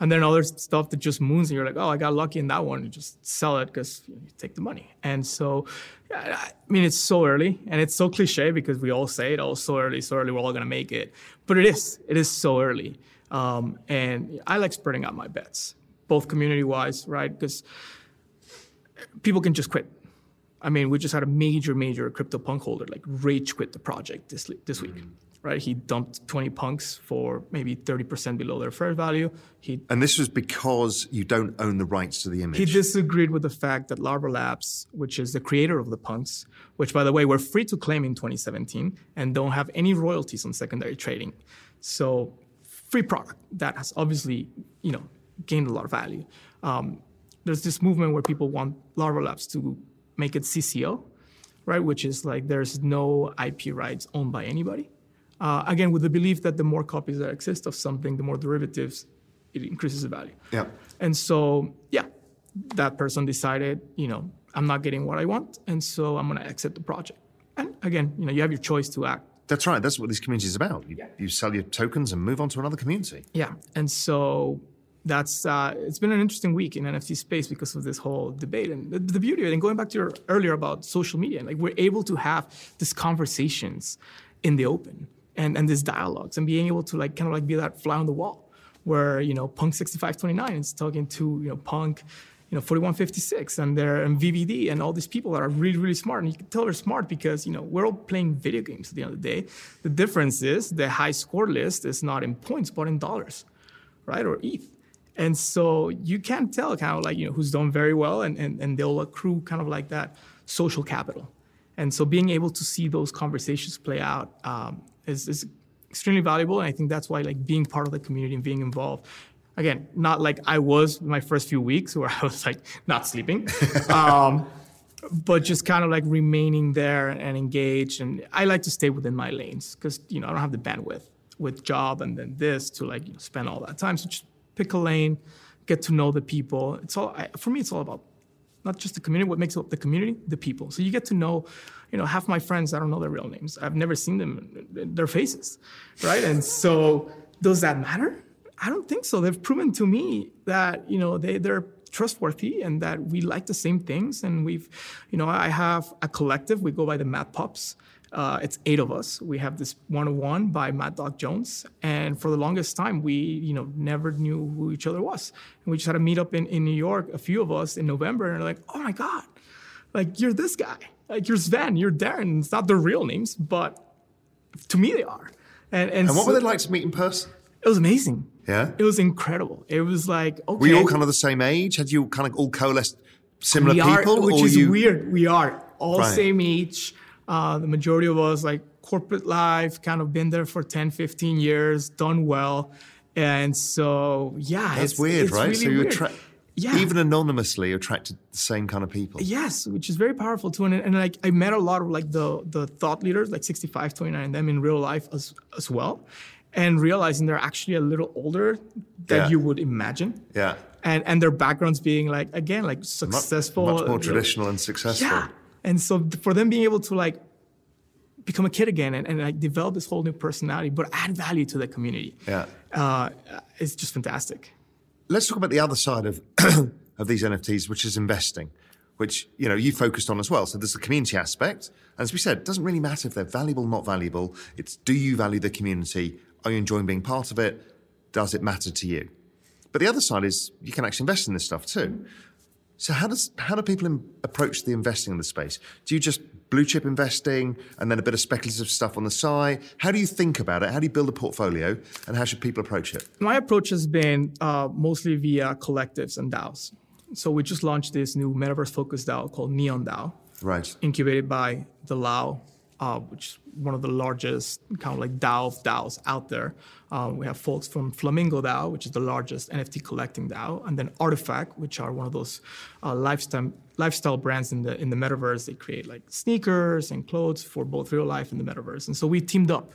And then other stuff that just moons, and you're like, oh, I got lucky in that one. You just sell it because you, take the money. And so, I mean, it's so early, and it's so cliche because we all say it, oh, so early, so early, we're all gonna make it. But it is, it is so early. Um, and I like spreading out my bets, both community-wise, right? Because people can just quit. I mean, we just had a major, major crypto punk holder like rage quit the project this this week, right? He dumped 20 punks for maybe 30% below their fair value. He And this was because you don't own the rights to the image. he disagreed with the fact that Larva Labs, which is the creator of the punks, which by the way were free to claim in 2017 and don't have any royalties on secondary trading, so free product that has obviously you know gained a lot of value. Um, there's this movement where people want Larva Labs to make it CC0, right? Which is like there's no IP rights owned by anybody. Uh, again, with the belief that the more copies that exist of something, the more derivatives, it increases the value. Yeah. And so, yeah, that person decided, you know, I'm not getting what I want, and so I'm going to exit the project. And again, you know, you have your choice to act. That's right. That's what this community is about. You, you sell your tokens and move on to another community. Yeah, and so that's uh, it's been an interesting week in NFT space because of this whole debate and the, the beauty of it. And going back to your earlier about social media, like we're able to have these conversations in the open and and these dialogues and being able to like kind of like be that fly on the wall, where you know Punk sixty five twenty nine is talking to you know Punk. You know, 4156 and they're and VVD and all these people that are really, really smart. And you can tell they're smart because, you know, we're all playing video games at the end of the day. The difference is the high score list is not in points, but in dollars, right? Or ETH. And so you can tell kind of like, you know, who's done very well and, and, and they'll accrue kind of like that social capital. And so being able to see those conversations play out um, is, is extremely valuable. And I think that's why like being part of the community and being involved, again, not like I was my first few weeks where I was like not sleeping. um, but just kind of like remaining there and engaged. And I like to stay within my lanes because, you know, I don't have the bandwidth with job and then this to like you know, spend all that time. So just pick a lane, get to know the people. It's all I, for me. It's all about not just the community. What makes up the community? The people. So you get to know, you know, half my friends. I don't know their real names. I've never seen them, their faces, right? And so does that matter? I don't think so. They've proven to me that you know they they're trustworthy and that we like the same things. And we've, you know, I have a collective. We go by the Mad Pups. Uh, it's eight of us. We have this one-on-one by Mad Dog Jones, and for the longest time, we you know never knew who each other was. And we just had a meet up in, in New York, a few of us in November, and like, oh my god, like you're this guy, like you're Sven, you're Darren. It's not their real names, but to me they are. And and, And what so- were they like to meet in person? It was amazing. Yeah? it was incredible. It was like okay, Were you all kind of the same age? Had you kind of all coalesced similar we are, people? which or is you... weird. We are all Right. same age. Uh, the majority of us like corporate life, kind of been there for 10, 15 years, done well. And so, yeah. That's it's, weird, it's right? Really so you weird. attract, yeah. even anonymously, attracted the same kind of people. Yes, which is very powerful too. And, and like I met a lot of like the the thought leaders, like 65, 29, and them in real life as as well. And realizing they're actually a little older than Yeah. you would imagine. Yeah. And and their backgrounds being like again like successful. much you more traditional and successful. Yeah. And so for them being able to like become a kid again and, and like develop this whole new personality, but add value to the community, Yeah. uh, it's just fantastic. Let's talk about the other side of of these NFTs, which is investing, which you know you focused on as well. So there's the community aspect, and as we said, it doesn't really matter if they're valuable, not valuable. It's do you value the community? Are you enjoying being part of it? Does it matter to you? But the other side is you can actually invest in this stuff too. So how does how do people im- approach the investing in the space? Do you just blue chip investing and then a bit of speculative stuff on the side? How do you think about it? How do you build a portfolio, and how should people approach it? My approach has been uh, mostly via collectives and DAOs. So we just launched this new metaverse focused DAO called Neon DAO. Right. incubated by the LAO, uh, which is one of the largest kind of like DAO of DAOs out there. Um, we have folks from Flamingo DAO, which is the largest NFT collecting DAO, and then RTFKT, which are one of those uh, lifestyle lifestyle brands in the in the metaverse. They create like sneakers and clothes for both real life and the metaverse. And so we teamed up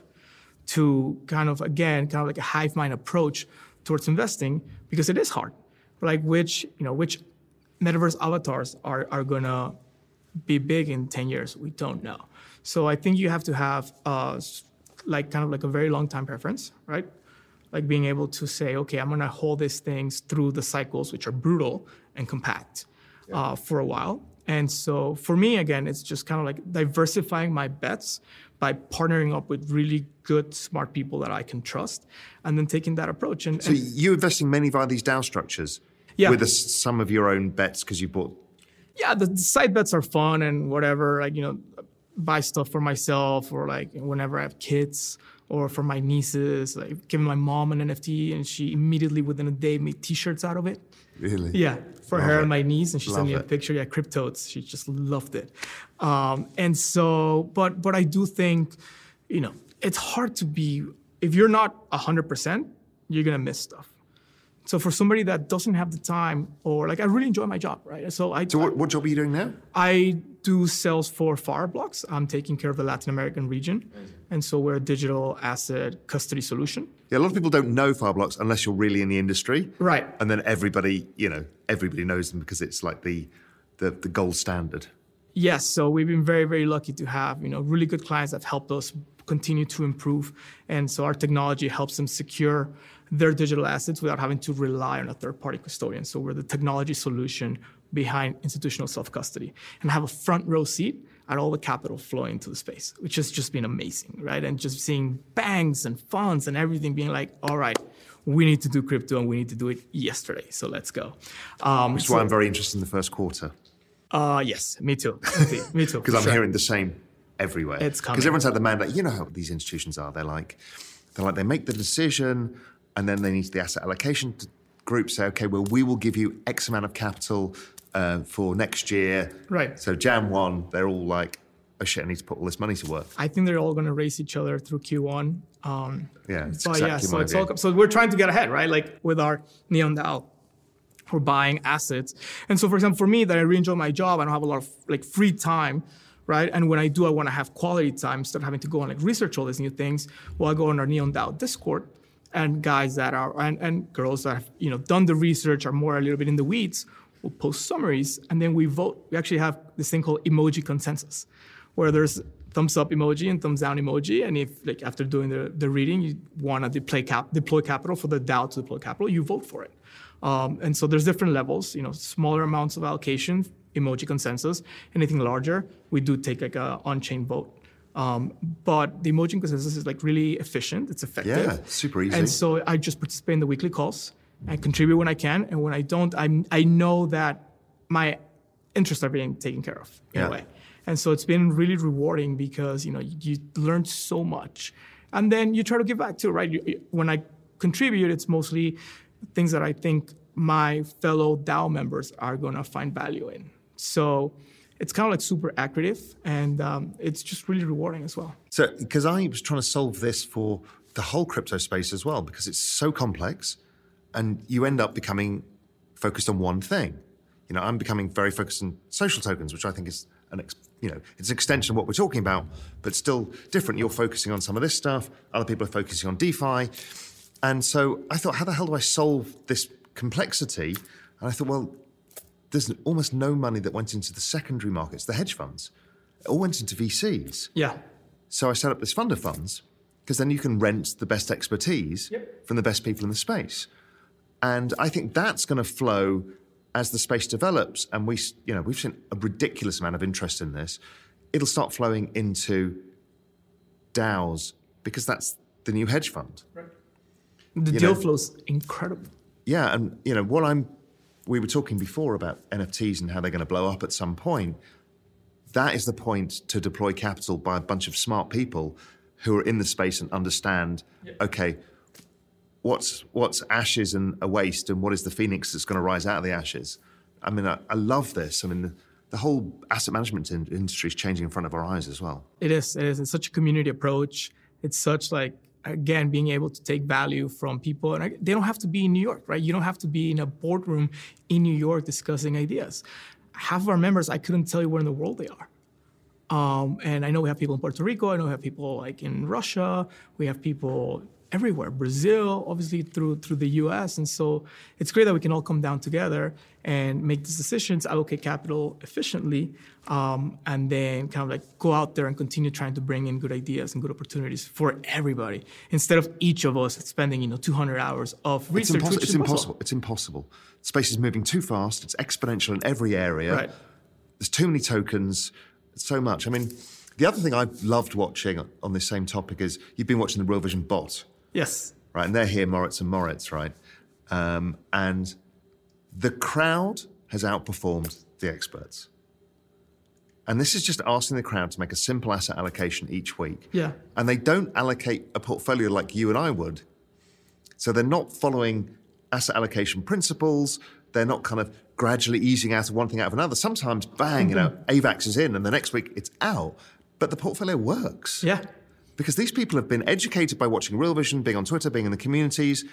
to kind of again kind of like a hive mind approach towards investing because it is hard. Like which you know which metaverse avatars are are gonna be big in 10 years we don't know so i think you have to have uh, like kind of like a very long time preference right like being able to say okay i'm going to hold these things through the cycles which are brutal and compact uh, for a while and so for me again it's just kind of like diversifying my bets by partnering up with really good smart people that i can trust and then taking that approach and, So and you investing mainly via these DAO structures Yeah. with a some of your own bets because you bought. yeah, the side bets are fun and whatever. Like you know, buy stuff for myself or like whenever I have kids or for my nieces. Like giving my mom an NFT and she immediately within a day made T-shirts out of it. Really? Yeah, for her and my niece, and she sent Love me a it. picture. Yeah, cryptotes. She just loved it. Um, and so, but but I do think, you know, it's hard to be if you're not hundred percent, you're gonna miss stuff. So for somebody that doesn't have the time, or like I really enjoy my job, right? So I So what, what job are you doing now? I do sales for Fireblocks. I'm taking care of the Latin American region, and so we're a digital asset custody solution. Yeah, a lot of people don't know Fireblocks unless you're really in the industry. Right. And then everybody, you know, everybody knows them because it's like the the, the gold standard. Yes, so we've been very, very lucky to have you know really good clients that have helped us continue to improve, and so our technology helps them secure their digital assets without having to rely on a third-party custodian. So we're the technology solution behind institutional self-custody, and have a front row seat at all the capital flowing into the space, which has just been amazing, right? And just seeing banks and funds and everything being like, all right, we need to do crypto and we need to do it yesterday, so let's go. Um, Which is why I'm very interested in the first quarter uh, yes, me too. me too. because I'm Sure. hearing the same everywhere. It's coming. because everyone's had the mandate. You know how these institutions are. They're like, they're like they make the decision, and then they need the asset allocation group say, okay, well, we will give you X amount of capital uh, for next year. Right. So Jan one, they're all like, oh shit, I need to put all this money to work. I think they're all going to race each other through Q1. Um, Yeah, it's exactly yeah, so it's view. all, so we're trying to get ahead, right? Like with our Neon DAO, we're buying assets. And so, for example, for me, that I really enjoy my job, I don't have a lot of like free time, right? And when I do, I want to have quality time instead of having to go and like research all these new things. Well, I go on our Neon DAO Discord, and guys that are and, and girls that have you know done the research are more a little bit in the weeds will post summaries, and then we vote. We actually have this thing called emoji consensus, where there's thumbs up emoji and thumbs down emoji. And if like after doing the, the reading, you want to deploy cap deploy capital for the DAO to deploy capital, you vote for it. Um, and so there's different levels. You know, smaller amounts of allocation, emoji consensus. Anything larger, we do take like a on-chain vote. Um, but the emoji consensus is like really efficient. It's effective. Yeah, super easy. And so I just participate in the weekly calls and contribute when I can. And when I don't, I I know that my interests are being taken care of in Yeah. a way. And so it's been really rewarding because you know you, you learn so much, and then you try to give back too, right? You, you- when I contribute, it's mostly things that I think my fellow DAO members are going to find value in. So it's kind of like super accretive, and um, it's just really rewarding as well. So, because I was trying to solve this for the whole crypto space as well, because it's so complex, and you end up becoming focused on one thing. You know, I'm becoming very focused on social tokens, which I think is an, ex, you know, it's an extension of what we're talking about, but still different. You're focusing on some of this stuff. Other people are focusing on DeFi, and so I thought, how the hell do I solve this complexity? And I thought, well, there's almost no money that went into the secondary markets, the hedge funds. It all went into VCs. Yeah. So I set up this fund of funds because then you can rent the best expertise from the best people in the space. And I think that's going to flow as the space develops. And we, you know, we've seen a ridiculous amount of interest in this. It'll start flowing into DAOs because that's the new hedge fund. The You deal know- flow's incredible. Yeah, and you know what I'm. We were talking before about NFTs and how they're going to blow up at some point. That is the point to deploy capital by a bunch of smart people who are in the space and understand. Okay, what's what's ashes and a waste, and what is the phoenix that's going to rise out of the ashes? I mean, I, I love this. I mean, the, the whole asset management in, industry is changing in front of our eyes as well. It is. It is. It's such a community approach. It's such like again being able to take value from people, and they don't have to be in New York, right? You don't have to be in a boardroom in New York discussing ideas. Half of our members, I couldn't tell you where in the world they are. Um, and I know we have people in Puerto Rico. I know we have people like in Russia. We have people everywhere, Brazil, obviously through through the U.S. And so it's great that we can all come down together and make these decisions, allocate capital efficiently, um, and then kind of like go out there and continue trying to bring in good ideas and good opportunities for everybody instead of each of us spending you know 200 hours of It's, research. impos- which it's impossible. It's impossible. Space is moving too fast. It's exponential in every area. Right. There's too many tokens. So much. I mean, the other thing I've loved watching on this same topic is you've been watching the Real Vision bot, Yes. right? And they're here, Moritz and Moritz, right? Um, and the crowd has outperformed the experts. And this is just asking the crowd to make a simple asset allocation each week. Yeah. And they don't allocate a portfolio like you and I would. So they're not following asset allocation principles. They're not kind of gradually easing out of one thing out of another. Sometimes, bang, you know, Mm-hmm. AVAX is in and the next week it's out. But the portfolio works. Yeah. Because these people have been educated by watching Real Vision, being on Twitter, being in the communities,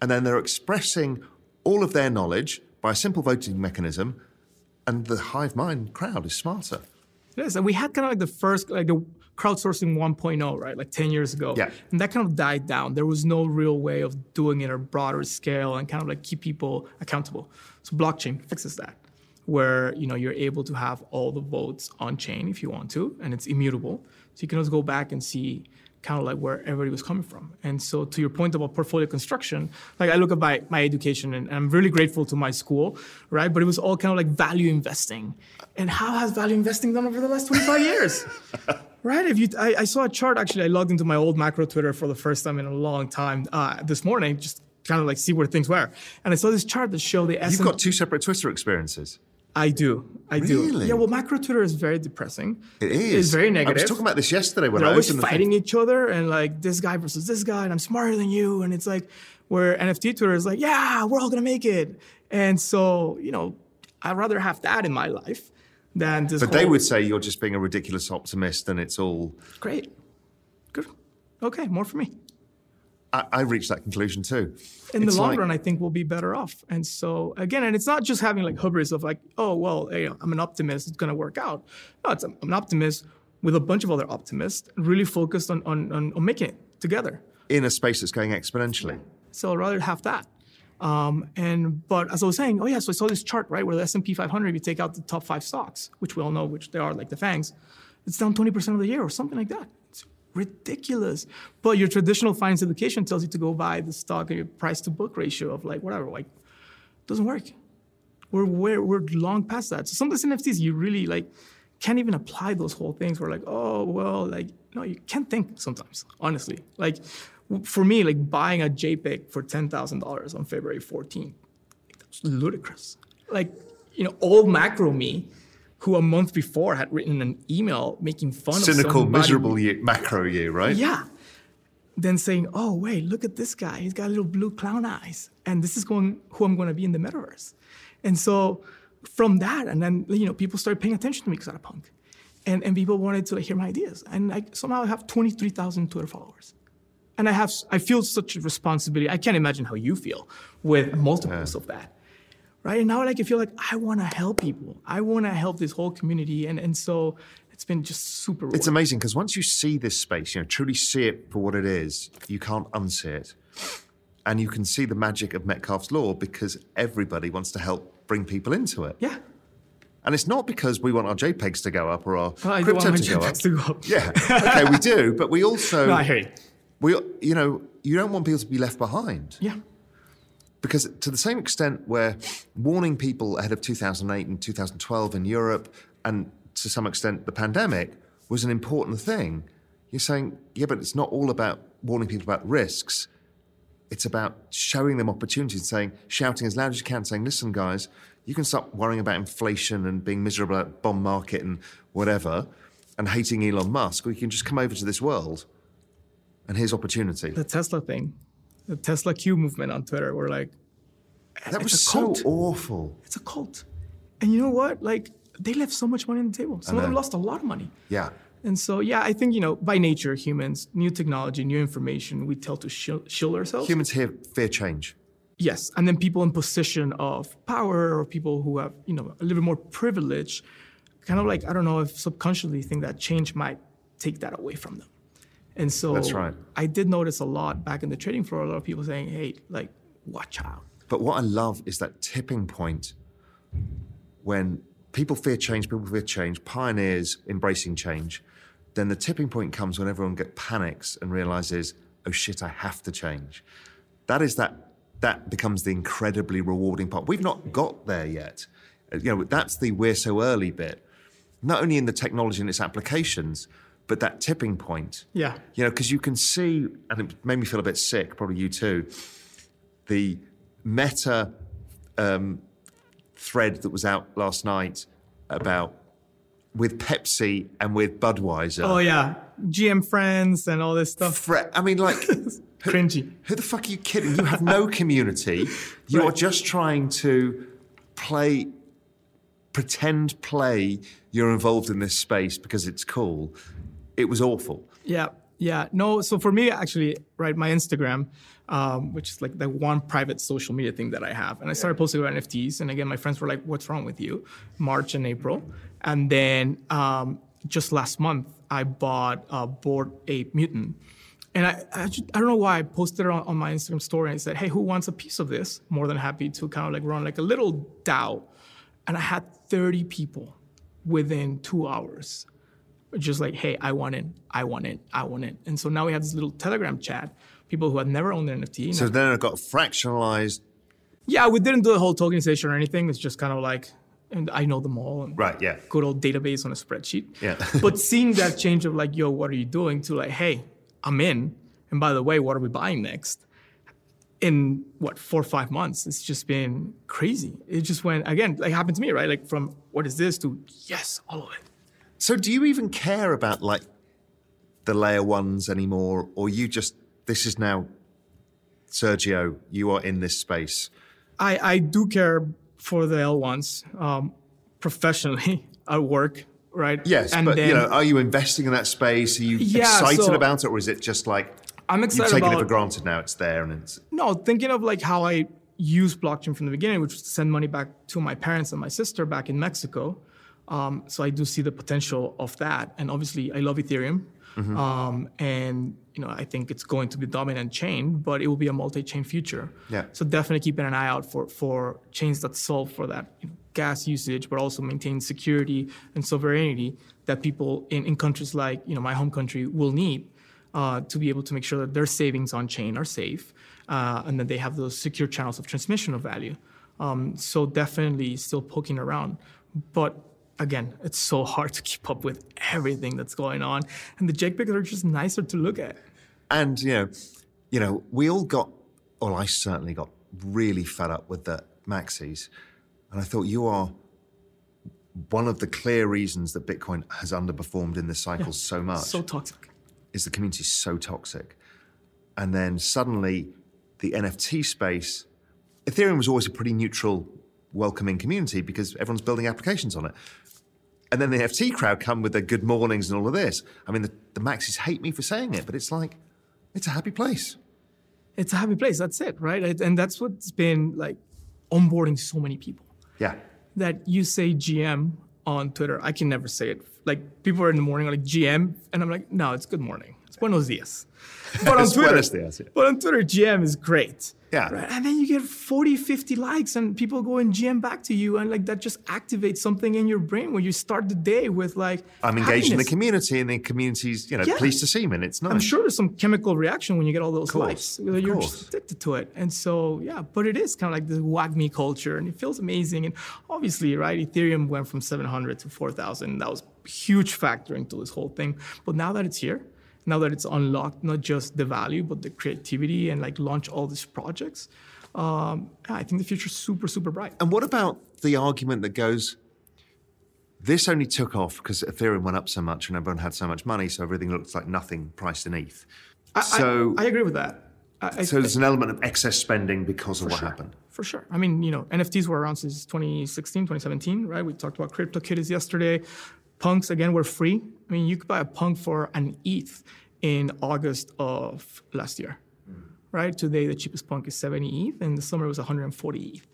and then they're expressing all of their knowledge by a simple voting mechanism, and the hive mind crowd is smarter. Is. And we had kind of like the first, like the crowdsourcing 1.0, right? Like 10 years ago. Yeah. And that kind of died down. There was no real way of doing it at a broader scale and kind of like keep people accountable. So blockchain fixes that, where you know you're able to have all the votes on chain if you want to, and it's immutable. So you can always go back and see kind of like where everybody was coming from. And so to your point about portfolio construction, like I look at my, my education and, I'm really grateful to my school, right? But it was all kind of like value investing. And how has value investing done over the last 25 years? right? If you, I, I, saw a chart actually. I logged into my old macro Twitter for the first time in a long time uh, this morning, just kind of like see where things were. And I saw this chart that showed the S. You've got two separate Twitter experiences. I do. I really? do. Yeah, well, macro Twitter is very depressing. It is. It's very negative. I was talking about this yesterday when They're I was always fighting each other and like this guy versus this guy, and I'm smarter than you. And it's like where NFT Twitter is like, yeah, we're all gonna make it. And so, you know, I'd rather have that in my life than this. But whole... they would say you're just being a ridiculous optimist and it's all great. Good. Okay, more for me. I, I reached that conclusion too. In it's the long like, run, I think we'll be better off. And so again, and it's not just having like hubris of like, oh well, hey, I'm an optimist, it's gonna work out. No, it's I'm an optimist with a bunch of other optimists, really focused on on, on, on making it together in a space that's going exponentially. So I'd rather have that. Um, and but as I was saying, oh yeah, so I saw this chart right where the S and P 500, if you take out the top five stocks, which we all know which they are, like the FAANGs, it's down 20% of the year or something like that ridiculous. But your traditional finance education tells you to go buy the stock and your price to book ratio of like whatever, like doesn't work. We're, we're, we're long past that. So some of these NFTs, you really like can't even apply those whole things. We're like, oh well, like no, you can't think sometimes. Honestly, like for me, like buying a JPEG for ten thousand dollars on February 14th, that's ludicrous. Like you know, old macro me who a month before had written an email making fun Cynical, of Cynical, miserable year, macro year, right? Yeah. Then saying, oh, wait, look at this guy. He's got little blue clown eyes. And this is going who I'm going to be in the metaverse. And so from that, and then, you know, people started paying attention to me because I'm a punk. And, and people wanted to like, hear my ideas. And I, somehow I have 23,000 Twitter followers. And I have, I feel such a responsibility. I can't imagine how you feel with multiples yeah. of that right? And now like I feel like I want to help people. I want to help this whole community, and and so it's been just super. Rewarding. It's amazing because once you see this space, you know, truly see it for what it is, you can't unsee it, and you can see the magic of Metcalfe's law because everybody wants to help bring people into it. Yeah. And it's not because we want our JPEGs to go up or our well, crypto to go, to go, up. Yeah, okay, we do, but we also. no, I hear you. We, you know, you don't want people to be left behind. Yeah. Because to the same extent where warning people ahead of 2008 and 2012 in Europe, and to some extent the pandemic, was an important thing, you're saying, yeah, but it's not all about warning people about risks. It's about showing them opportunities, saying, shouting as loud as you can, saying, listen, guys, you can stop worrying about inflation and being miserable at bond market and whatever, and hating Elon Musk, or you can just come over to this world and here's opportunity. The Tesla thing the TSLAQ movement on Twitter were like, that was so awful. It's a cult. And you know what? Like, they left so much money on the table. Some of them lost a lot of money. Yeah. And so, yeah, I think, you know, by nature, humans, new technology, new information, we tell to shield, shield ourselves. Humans here fear change. Yes. And then people in position of power or people who have, you know, a little bit more privilege, kind of like, I don't know if subconsciously think that change might take that away from them. And so That's right. I did notice a lot back in the trading floor, a lot of people saying, hey, like, watch out. But what I love is that tipping point when people fear change, people fear change, pioneers embracing change. Then the tipping point comes when everyone get panics and realizes, oh shit, I have to change. That is that that becomes the incredibly rewarding part. We've not got there yet. You know, that's the we're so early bit. Not only in the technology and its applications, but that tipping point. Yeah. You know, because you can see, and it made me feel a bit sick, probably you too, the meta um, thread that was out last night about with Pepsi and with Budweiser. Oh yeah, GM friends and all this stuff. Fre- I mean, like cringy. Who, who, the fuck are you kidding? You have no community. You right. are just trying to play, pretend play. You're involved in this space because it's cool it was awful. Yeah. Yeah, no. So for me, actually, right, my Instagram, um, which is like the one private social media thing that I have, and I started posting about NFTs. And again, my friends were like, "What's wrong with you?" March and April, and then um, just last month, I bought a Bored Ape Mutant. And I, I, just, I, don't know why I posted it on, on, my Instagram story and I said, hey, who wants a piece of this? More than happy to kind of like run like a little DAO. And I had 30 people within two hours. Just like, hey, I want it, I want it, I want it. And so now we have this little Telegram chat, people who had never owned an NFT. So then it got fractionalized. Yeah, we didn't do the whole tokenization or anything. It's just kind of like, and I know them all. And right, yeah. Good old database on a spreadsheet. Yeah. but seeing that change of like, yo, what are you doing? To like, hey, I'm in. And by the way, what are we buying next? In what four or five months, it's just been crazy. It just went again, like happened to me, right? Like from what is this to yes, all of it. So do you even care about like the layer ones anymore, or you just this is now Sergio, you are in this space? I, I do care for the L ones um, professionally at work, right? Yes, and but then, you know, are you investing in that space? Are you yeah, excited so about it, or is it just like I'm excited you've taken about, it for granted now? It's there, and it's no thinking of like how I used blockchain from the beginning, which was to send money back to my parents and my sister back in Mexico. Um, so I do see the potential of that, and obviously I love Ethereum. Mm-hmm. Um, and you know, I think it's going to be dominant chain, but it will be a multi-chain future. Yeah. So definitely keeping an eye out for for chains that solve for that gas usage, but also maintain security and sovereignty that people in, in countries like you know my home country will need uh, to be able to make sure that their savings on chain are safe, uh, and that they have those secure channels of transmission of value. Um, so definitely still poking around, but again, it's so hard to keep up with everything that's going on. And the JPEGs are just nicer to look at. And you know, you know, we all got, or I certainly got really fed up with the maxis. And I thought you are one of the clear reasons that Bitcoin has underperformed in this cycle yeah, so much. So toxic. Is the community so toxic. And then suddenly the NFT space, Ethereum was always a pretty neutral, welcoming community because everyone's building applications on it. And then the FT crowd come with their good mornings and all of this. I mean, the, the Maxis hate me for saying it, but it's like, it's a happy place. It's a happy place. That's it, right? And that's what's been like onboarding so many people. Yeah. That you say GM on Twitter. I can never say it. Like people are in the morning are like GM, and I'm like, no, it's good morning. It's buenos dias. But on Twitter, dias, yeah. but on Twitter, GM is great. Yeah. Right? And then you get 40, 50 likes and people go and GM back to you. And like that just activates something in your brain when you start the day with like, I'm engaged happiness. in the community and the community's, you know, yeah. pleased to see me. And it's nice. I'm sure there's some chemical reaction when you get all those likes. You're just addicted to it. And so, yeah, but it is kind of like the WAGMI culture and it feels amazing. And obviously, right, Ethereum went from 700 to 4,000. That was a huge factor into this whole thing. But now that it's here, now that it's unlocked not just the value but the creativity and like launch all these projects um, i think the future's super super bright and what about the argument that goes this only took off because ethereum went up so much and everyone had so much money so everything looks like nothing priced in eth I, so I, I agree with that I, so there's an element of excess spending because of what sure. happened. For sure. I mean, you know, NFTs were around since 2016, 2017, right? We talked about crypto CryptoKitties yesterday punks again were free. I mean, you could buy a punk for an ETH in August of last year, mm. right? Today, the cheapest punk is 70 ETH, and the summer was 140 ETH.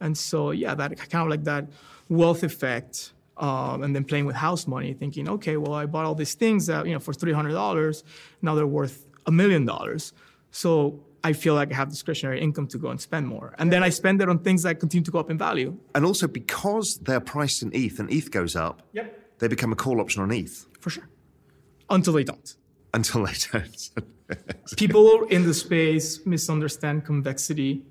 And so, yeah, that kind of like that wealth effect, um, and then playing with house money, thinking, okay, well, I bought all these things that you know for three hundred dollars, now they're worth a million dollars. So I feel like I have discretionary income to go and spend more. And then I spend it on things that continue to go up in value. And also because they're priced in ETH and ETH goes up, yep they become a call option on ETH. For sure. Until they don't. Until they don't. People in the space misunderstand convexity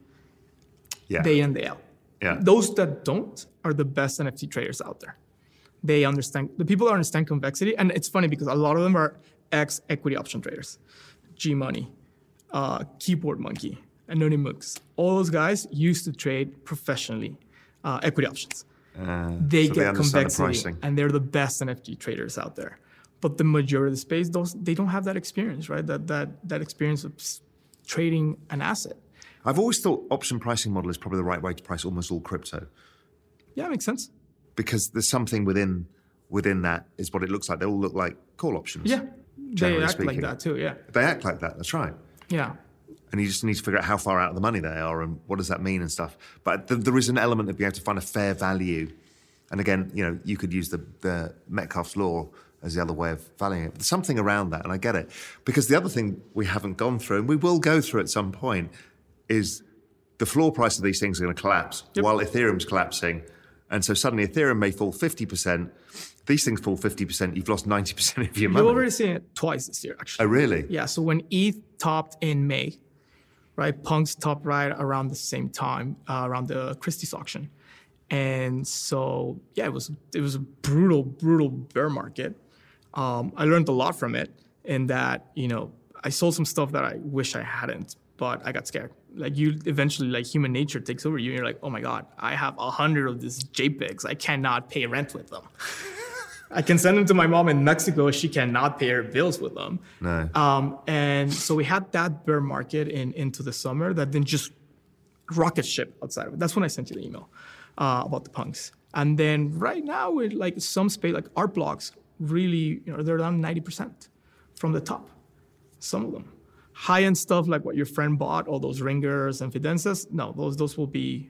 yeah. day in, day out. Yeah. Those that don't are the best NFT traders out there. They understand, the people that understand convexity, and it's funny because a lot of them are ex equity option traders. G Money, uh, Keyboard Monkey, Anonymous. All those guys used to trade professionally uh, equity options. Uh, they so get they convexity, the and they're the best NFT traders out there. But the majority of the space, those they don't have that experience, right? That that that experience of trading an asset. I've always thought option pricing model is probably the right way to price almost all crypto. Yeah, makes sense. Because there's something within within that is what it looks like. They all look like call options. Yeah, They act speaking. like that too. Yeah. They act like that. That's right. Yeah. And you just need to figure out how far out of the money they are and what does that mean and stuff. But th- there is an element of being able to find a fair value. And again, you know, you could use the, the Metcalfe's law as the other way of valuing it. There's something around that, and I get it. Because the other thing we haven't gone through, and we will go through at some point, is the floor price of these things are going to collapse Yep. while Ethereum's collapsing. And so suddenly Ethereum may fall 50%. These things fall 50%. You've lost 90% of your money. You've already seen it twice this year, actually. oh, really? Yeah. So when ETH topped in May, right, Punks top right around the same time, uh, around the Christie's auction, and so yeah, it was it was a brutal, brutal bear market. Um, I learned a lot from it, in that you know I sold some stuff that I wish I hadn't, but I got scared. Like you, eventually, like human nature takes over you, and you're like, oh my god, I have a hundred of these JPEGs, I cannot pay rent with them. I can send them to my mom in Mexico. She cannot pay her bills with them. No. Um, and so we had that bear market in into the summer that then just rocket ship outside of it. That's when I sent you the email uh, about the punks. And then right now, with like some space, like art blocks, really, you know, they're down 90% from the top. Some of them. High end stuff like what your friend bought, all those ringers and fidenzas, no, those those will be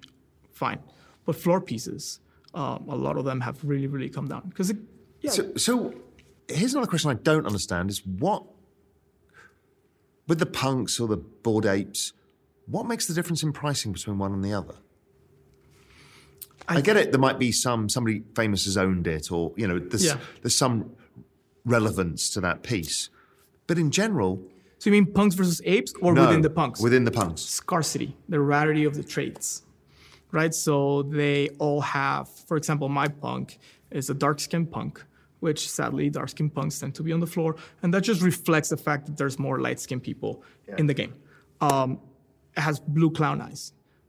fine. But floor pieces, um, a lot of them have really, really come down because yeah, So, so here's another question I don't understand: is what with the punks or the bored apes, what makes the difference in pricing between one and the other? I, get it. There might be some somebody famous has owned it, or you know, there's Yeah. there's some relevance to that piece, but in general, So you mean punks versus apes or no, within the punks? within the punks. scarcity, the rarity of the traits, right? So they all have, for example, my punk is a dark skinned punk, which sadly dark skinned punks tend to be on the floor. And that just reflects the fact that there's more light skinned people in the game. Um, it has blue clown eyes.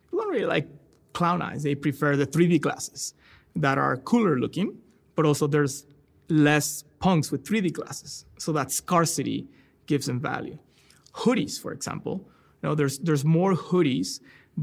People don't really like clown eyes. They prefer the 3D glasses that are cooler looking, but also there's less punks with 3D glasses. So that scarcity gives them value. Hoodies, for example, you know, there's there's more hoodies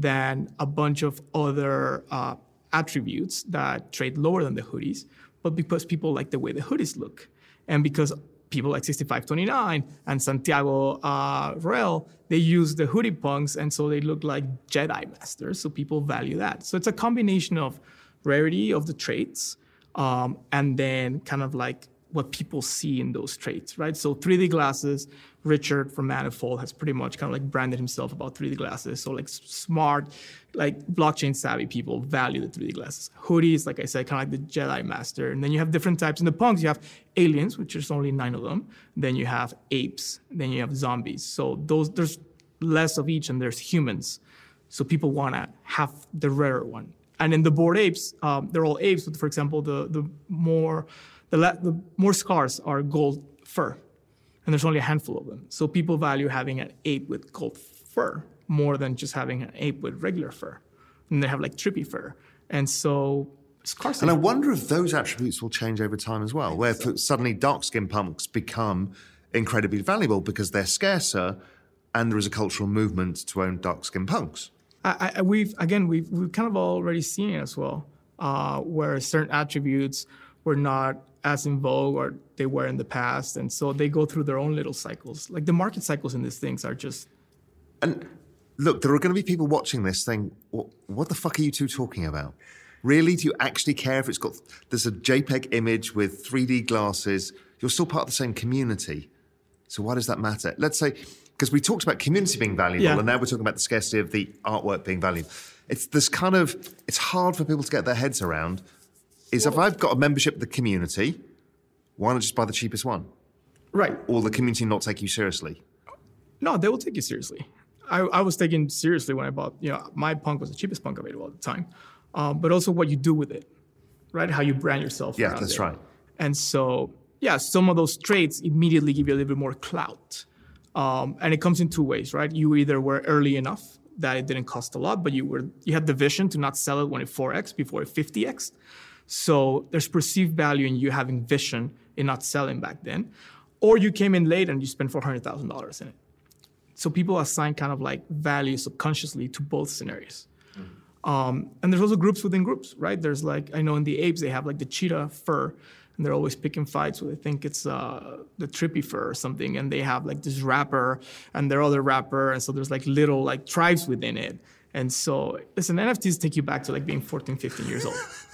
than a bunch of other uh, attributes that trade lower than the hoodies, but because people like the way the hoodies look, and because people like 6529 and Santiago uh, Roel, they use the hoodie punks, and so they look like Jedi masters. So people value that. So it's a combination of rarity of the traits, um, and then kind of like what people see in those traits, right? So 3D glasses, Richard from Manifold has pretty much kind of like branded himself about 3D glasses. So like smart, like blockchain savvy people value the 3D glasses. Hoodies, like I said, kind of like the Jedi Master. And then you have different types. In the punks, you have aliens, which is only nine of them. Then you have apes. Then you have zombies. So those there's less of each, and there's humans. So people want to have the rarer one. And in the bored apes, um, they're all apes, but for example, the the more the, la- the more scars are gold fur, and there's only a handful of them. So people value having an ape with gold fur more than just having an ape with regular fur. And they have like trippy fur, and so it's scarcity. And I wonder if those attributes will change over time as well, where f- suddenly dark skin punks become incredibly valuable because they're scarcer and there is a cultural movement to own dark skin punks. I, I, we've again we've we've kind of already seen it as well, uh, where certain attributes were not as in vogue or they were in the past, and so they go through their own little cycles. Like the market cycles in these things are just And look, there are going to be people watching this saying, what, what the fuck are you two talking about? Really? Do you actually care if it's got, there's a JPEG image with 3D glasses? You're still part of the same community. So why does that matter? Let's say, because we talked about community being valuable Yeah. and now we're talking about the scarcity of the artwork being valuable. It's this kind of, it's hard for people to get their heads around. Is if I've got a membership of the community, why not just buy the cheapest one? right. Or the community not take you seriously? No, they will take you seriously. I, I was taken seriously when I bought. You know, my punk was the cheapest punk available at the time, um, but also what you do with it, right? How you brand yourself. Yeah, that's it. right. And so, yeah, some of those traits immediately give you a little bit more clout. Um, and it comes in two ways, right? You either were early enough that it didn't cost a lot, but you were you had the vision to not sell it when it 4x before it 50x. So there's perceived value in you having vision in not selling back then. Or you came in late and you spent $400,000 in it. So people assign kind of like value subconsciously to both scenarios. Um, and there's also groups within groups, right? There's like, I know in the apes, they have like the cheetah fur and they're always picking fights. So they think it's uh, the trippy fur or something, and they have like this rapper and their other rapper, and so there's like little like tribes within it. And so, listen, NFTs take you back to like being 14, 15 years old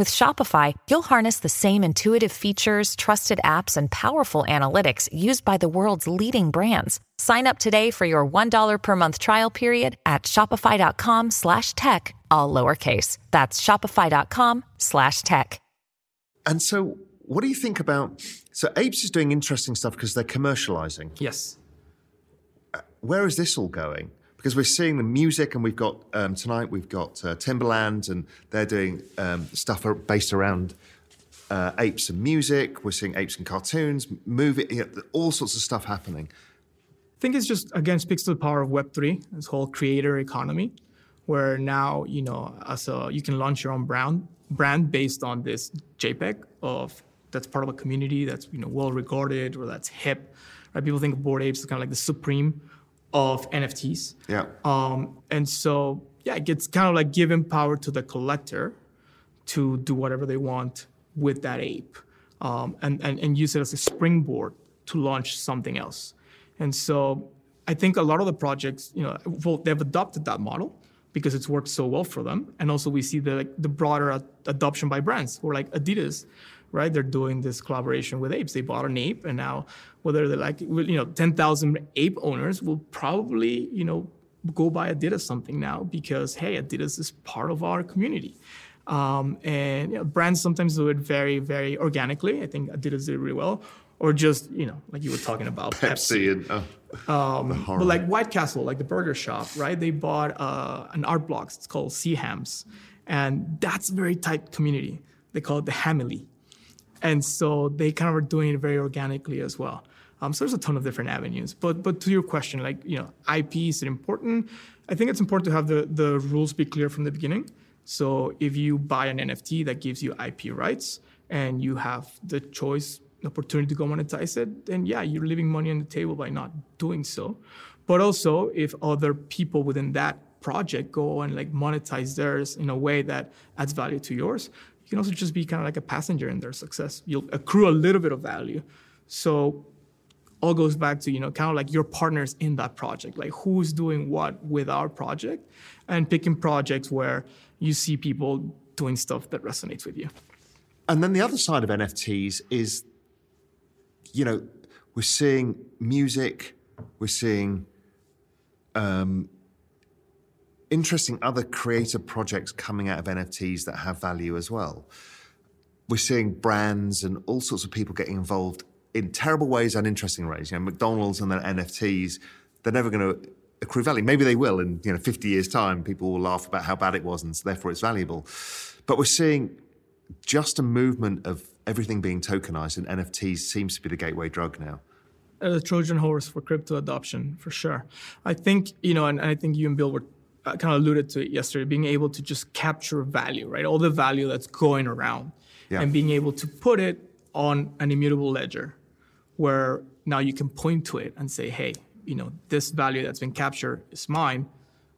With Shopify, you'll harness the same intuitive features, trusted apps, and powerful analytics used by the world's leading brands. Sign up today for your $1 per month trial period at shopify.com slash tech, all lowercase. That's shopify.com slash tech. And so, what do you think about? So, Apes is doing interesting stuff because they're commercializing. Yes. Uh, where is this all going? Because we're seeing the music, and we've got um, tonight we've got uh, Timbaland, and they're doing um, stuff based around uh, apes and music. We're seeing apes and cartoons, movie, you know, all sorts of stuff happening. I think it's just again speaks to the power of Web three, this whole creator economy, where now you know as a you can launch your own brand brand based on this JPEG of that's part of a community that's you know well regarded or that's hip. Right? People think of Bored Apes as kind of like the supreme of NFTs. Yeah. Um, and so yeah, it gets kind of like giving power to the collector to do whatever they want with that ape, um, and, and and use it as a springboard to launch something else. And so I think a lot of the projects, you know, well, they've adopted that model because it's worked so well for them. And also we see the like, the broader ad- adoption by brands who are like Adidas, right? They're doing this collaboration with apes. They bought an ape, and now whether they're like you know 10,000 ape owners will probably you know go buy Adidas something now because hey, Adidas is part of our community. Um, and you know, brands sometimes do it very, very organically. I think Adidas did it really well. Or just, you know, like you were talking about Pepsi, and oh, um, but like White Castle, like the burger shop, right? They bought uh, an art block. It's called Sea Hams, and that's a very tight community. They call it the Hamily, and so they kind of are doing it very organically as well. Um, so there's a ton of different avenues. But but to your question, like you know, IP is it important? I think it's important to have the the rules be clear from the beginning. So if you buy an NFT that gives you IP rights and you have the choice opportunity to go monetize it, then yeah, you're leaving money on the table by not doing so. But also, if other people within that project go and like monetize theirs in a way that adds value to yours, you can also just be kind of like a passenger in their success. You'll accrue a little bit of value. So all goes back to you know kind of like your partners in that project like who's doing what with our project and picking projects where you see people doing stuff that resonates with you And then the other side of NFTs is, you know, we're seeing music, we're seeing um, interesting other creative projects coming out of NFTs that have value as well. We're seeing brands and all sorts of people getting involved in terrible ways and interesting ways. You know, McDonald's and then NFTs, they're never going to accrue value. Maybe they will in you know 50 years' time. People will laugh about how bad it was, and therefore it's valuable. But we're seeing just a movement of everything being tokenized, and NFTs seems to be the gateway drug now. the trojan horse for crypto adoption for sure i think you know and i think you and bill were uh, kind of alluded to it yesterday being able to just capture value right? All the value that's going around Yeah. and being able to put it on an immutable ledger where now you can point to it and say hey you know this value that's been captured is mine.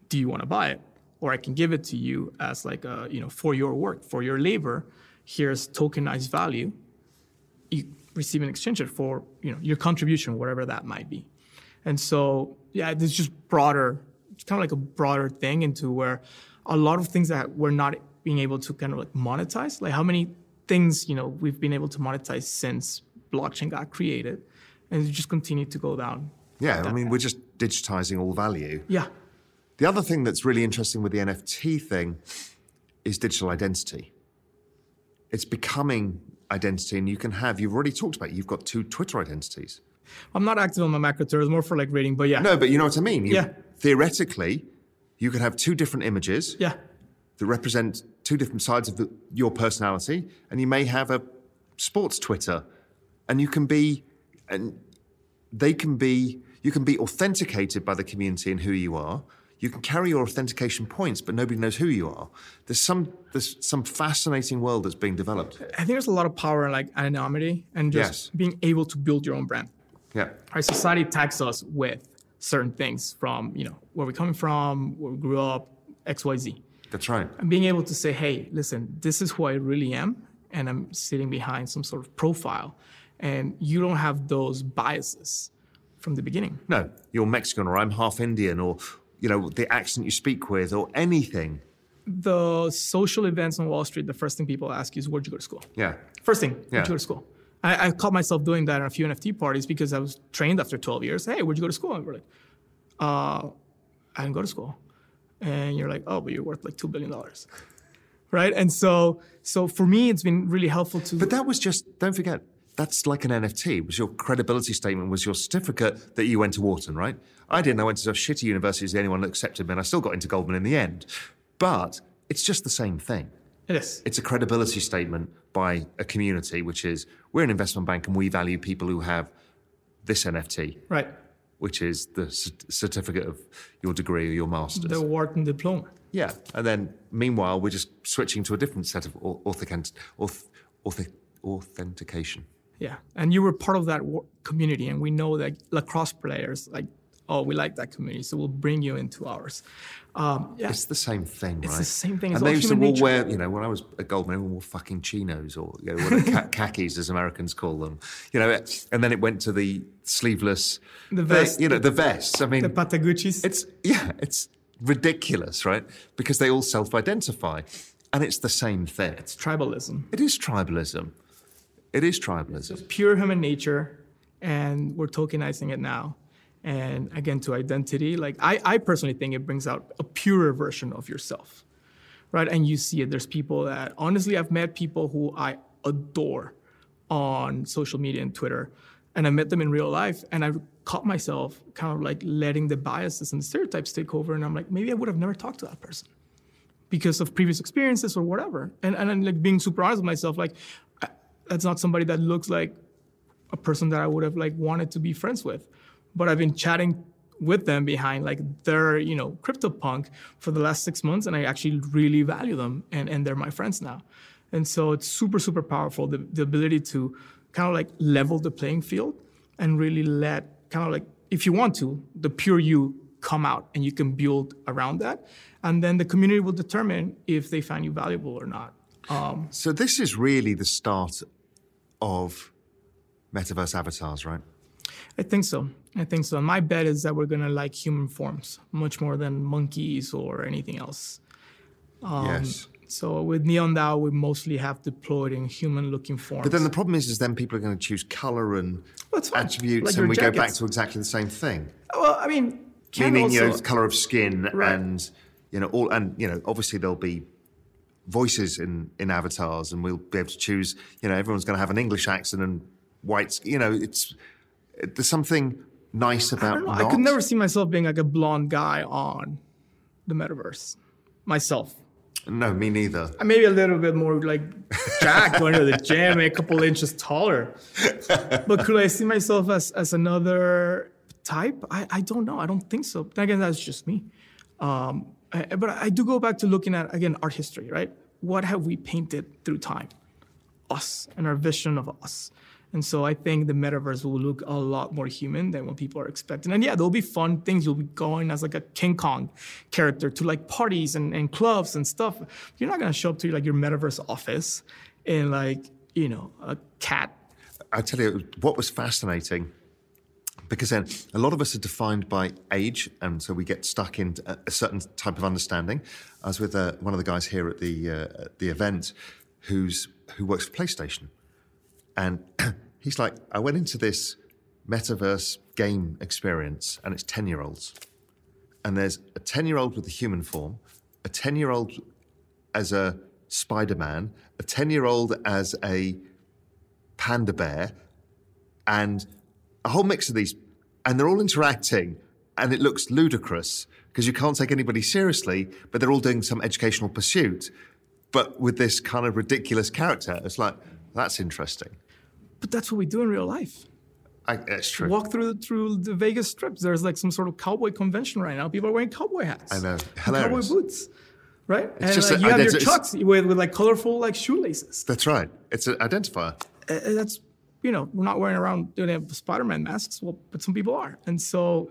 Do you want to buy it? Or i can give it to you as like a you know for your work for your labor. Here's tokenized value. You receive an exchange it for you know your contribution, whatever that might be. And so yeah, it's just broader, kind of like a broader thing into where a lot of things that we're not being able to kind of like monetize, like how many things you know we've been able to monetize since blockchain got created, and it just continue to go down. Yeah, I mean, we're just digitizing all value. Yeah, The other thing that's really interesting with the NFT thing is digital identity. It's becoming identity, and you can have, you've already talked about, it, you've got two Twitter identities. I'm not active on my macro Twitter, it's more for like reading, but yeah, No, but you know what I mean? You- Yeah. Theoretically, you could have two different images yeah, that represent two different sides of the, your personality, and you may have a sports Twitter, and you can be, and they can be, you can be authenticated by the community and who you are. you can carry your authentication points, but nobody knows who you are. There's some there's some fascinating world that's being developed. I think there's a lot of power in like anonymity and just Yes. being able to build your own brand. Yeah. Our society tags us with certain things from, you know, where we're coming from, where we grew up, XYZ. That's right. And being able to say, hey, listen, this is who I really am, and I'm sitting behind some sort of profile. And you don't have those biases from the beginning. No, you're Mexican or I'm half Indian or you know, the accent you speak with or anything. The social events on Wall Street, the first thing people ask you is, where'd you go to school? Yeah. First thing, where'd Yeah. you go to school? I, I caught myself doing that in a few NFT parties because I was trained after 12 years. Hey, where'd you go to school? And we're like, uh, I didn't go to school. And you're like, oh, but you're worth like $2 billion. Right? And so, so for me, it's been really helpful to. But that was just, don't forget, that's like an NFT. It was your credibility statement, was your certificate that you went to Wharton, right? I didn't. I went to a shitty university as the only one that accepted me, and I still got into Goldman in the end. But it's just the same thing. It is. It's a credibility statement by a community, which is we're an investment bank and we value people who have this NFT, Right. which is the c- certificate of your degree or your master's. The Wharton diploma. Yeah, and then meanwhile we're just switching to a different set of au- authentic, auth, auth, authentication. Yeah, and you were part of that community, and we know that lacrosse players like, oh, we like that community, so we'll bring you into ours. Um, yeah, It's the same thing, It's right? the same thing, it's And they used to all wear, you know, when I was at Goldman, everyone wore fucking chinos or you know, khakis, as Americans call them. You know, and then it went to the sleeveless, The vest. you know, the vests. I mean, the Pataguchis. It's yeah, it's ridiculous, right? Because they all self-identify, and it's the same thing. it's tribalism, It is tribalism. It is tribalism. pure human nature, and we're tokenizing it now. And again, to identity, like I, I personally think it brings out a purer version of yourself, right? And you see it. There's people that honestly, I've met people who I adore on social media and Twitter, and I met them in real life, and I caught myself kind of like letting the biases and stereotypes take over, and I'm like, maybe I would have never talked to that person because of previous experiences or whatever. And and I'm like being super honest with myself, like I, that's not somebody that looks like a person that I would have like wanted to be friends with. But I've been chatting with them behind like their, you know, CryptoPunk for the last six months, and I actually really value them and, and they're my friends now. And so it's super, super powerful, the, the ability to kind of like level the playing field and really let kind of like, if you want to, the pure you come out and you can build around that. And then the community will determine if they find you valuable or not. Um, So this is really the start of metaverse avatars, right? I think so. I think so. My bet is that we're gonna like human forms much more than monkeys or anything else. Um, yes. So with Neon DAO, we mostly have deployed in human-looking forms. But then the problem is, is then people are going to choose color and fine. attributes, Like and we go back to exactly the same thing. well, I mean, Meaning, you know, color of skin Right. and you know all, and you know, obviously there'll be voices in in avatars, and we'll be able to choose. You know, everyone's going to have an English accent and white. You know, it's it, there's something nice about. know. I could never see myself being like a blonde guy on the metaverse. Myself. No, me neither. I maybe a little bit more like Jack going to the gym, a couple inches taller. But could I see myself as as another type? I, I don't know. I don't think so. Then again, that's just me. Um, I- but I do go back to looking at again art history, right? What have we painted through time? Us and our vision of us. And so I think the metaverse will look a lot more human than what people are expecting. And yeah, there'll be fun things. You'll be going as like a King Kong character to like parties and, and clubs and stuff. You're not gonna show up to like your metaverse office in like, you know, a cat. I tell you what was fascinating, because then a lot of us are defined by age, and so we get stuck in a, certain type of understanding. I was with uh, one of the guys here at the uh, the event, who's who works for PlayStation, and he's like, I went into this metaverse game experience, and it's ten year olds, and there's a ten year old with a human form, a ten year old as a Spider Man, a ten year old as a panda bear and a whole mix of these, and they're all interacting, and it looks ludicrous because you can't take anybody seriously, but they're all doing some educational pursuit, but with this kind of ridiculous character. It's like, that's interesting. But that's what we do in real life. I, it's true. Walk through through the Vegas Strip. There's like some sort of cowboy convention right now. People are wearing cowboy hats. I know. and Hilarious. Cowboy boots. Right? and just like, a- you have your chucks with, with like colorful like shoelaces. That's right. It's an identifier. Uh, that's you know we're not wearing around doing Spider-Man masks, well, but some people are, and so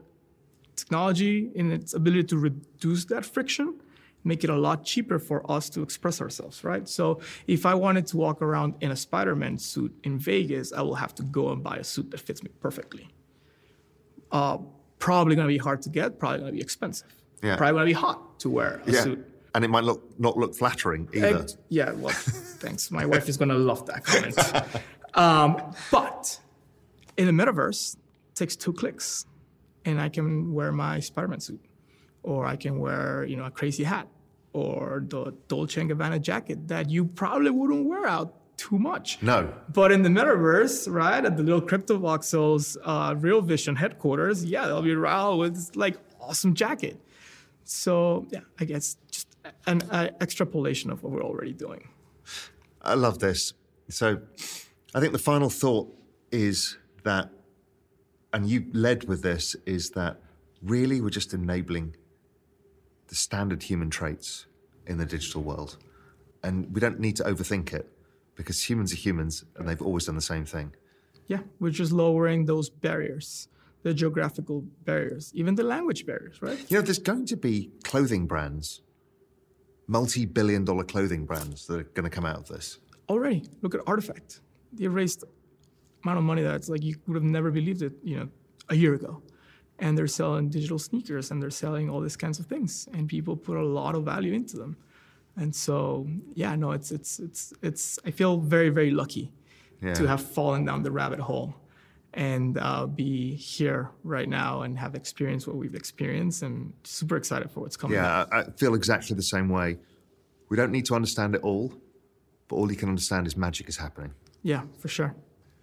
technology in its ability to reduce that friction, make it a lot cheaper for us to express ourselves, right? So if I wanted to walk around in a Spider-Man suit in Vegas, I will have to go and buy a suit that fits me perfectly. Uh, probably gonna be hard to get, probably gonna be expensive. Yeah. Probably gonna be hot to wear a Yeah. suit. And it might look not look flattering either. Ex- yeah, well, thanks. My wife is gonna love that comment. Um, but in the metaverse, it takes two clicks, and I can wear my Spider-Man suit, or I can wear you know a crazy hat, or the Dolce Gabbana jacket that you probably wouldn't wear out too much. No. But in the metaverse, right, at the little Cryptovoxels uh, Real Vision headquarters, yeah, they'll be around with this, like awesome jacket. So yeah, I guess just an uh, extrapolation of what we're already doing. I love this. So I think the final thought is that, and you led with this, is that really we're just enabling the standard human traits in the digital world. And we don't need to overthink it because humans are humans and they've always done the same thing. Yeah, we're just lowering those barriers, the geographical barriers, even the language barriers, right? You know, there's going to be clothing brands, multi billion dollar clothing brands that are going to come out of this. Already, look at RTFKT. They raised amount of money that's like you would have never believed it, you know, a year ago. And they're selling digital sneakers and they're selling all these kinds of things, and people put a lot of value into them. And so, yeah, no, it's it's it's it's. I feel very very lucky Yeah. to have fallen down the rabbit hole and uh, be here right now and have experienced what we've experienced and super excited for what's coming. Yeah, I I feel exactly the same way. We don't need to understand it all, but all you can understand is magic is happening. yeah, for sure.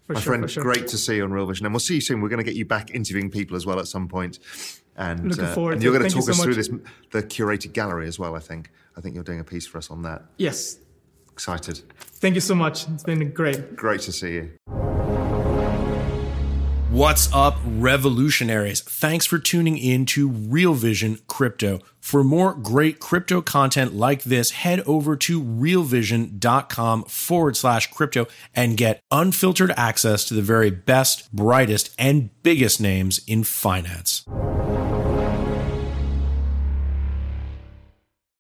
For My sure, friend, sure. great to see you on Real Vision, and we'll see you soon. We're going to get you back interviewing people as well at some point, and Looking uh, forward and to you're going to talk so us through this the curated gallery as well. I think. I think you're doing a piece for us on that. Yes. Excited. Thank you so much. It's been great. Great to see you. What's up, revolutionaries? Thanks for tuning in to Real Vision Crypto. For more great crypto content like this, head over to realvision.com forward slash crypto and get unfiltered access to the very best, brightest, and biggest names in finance.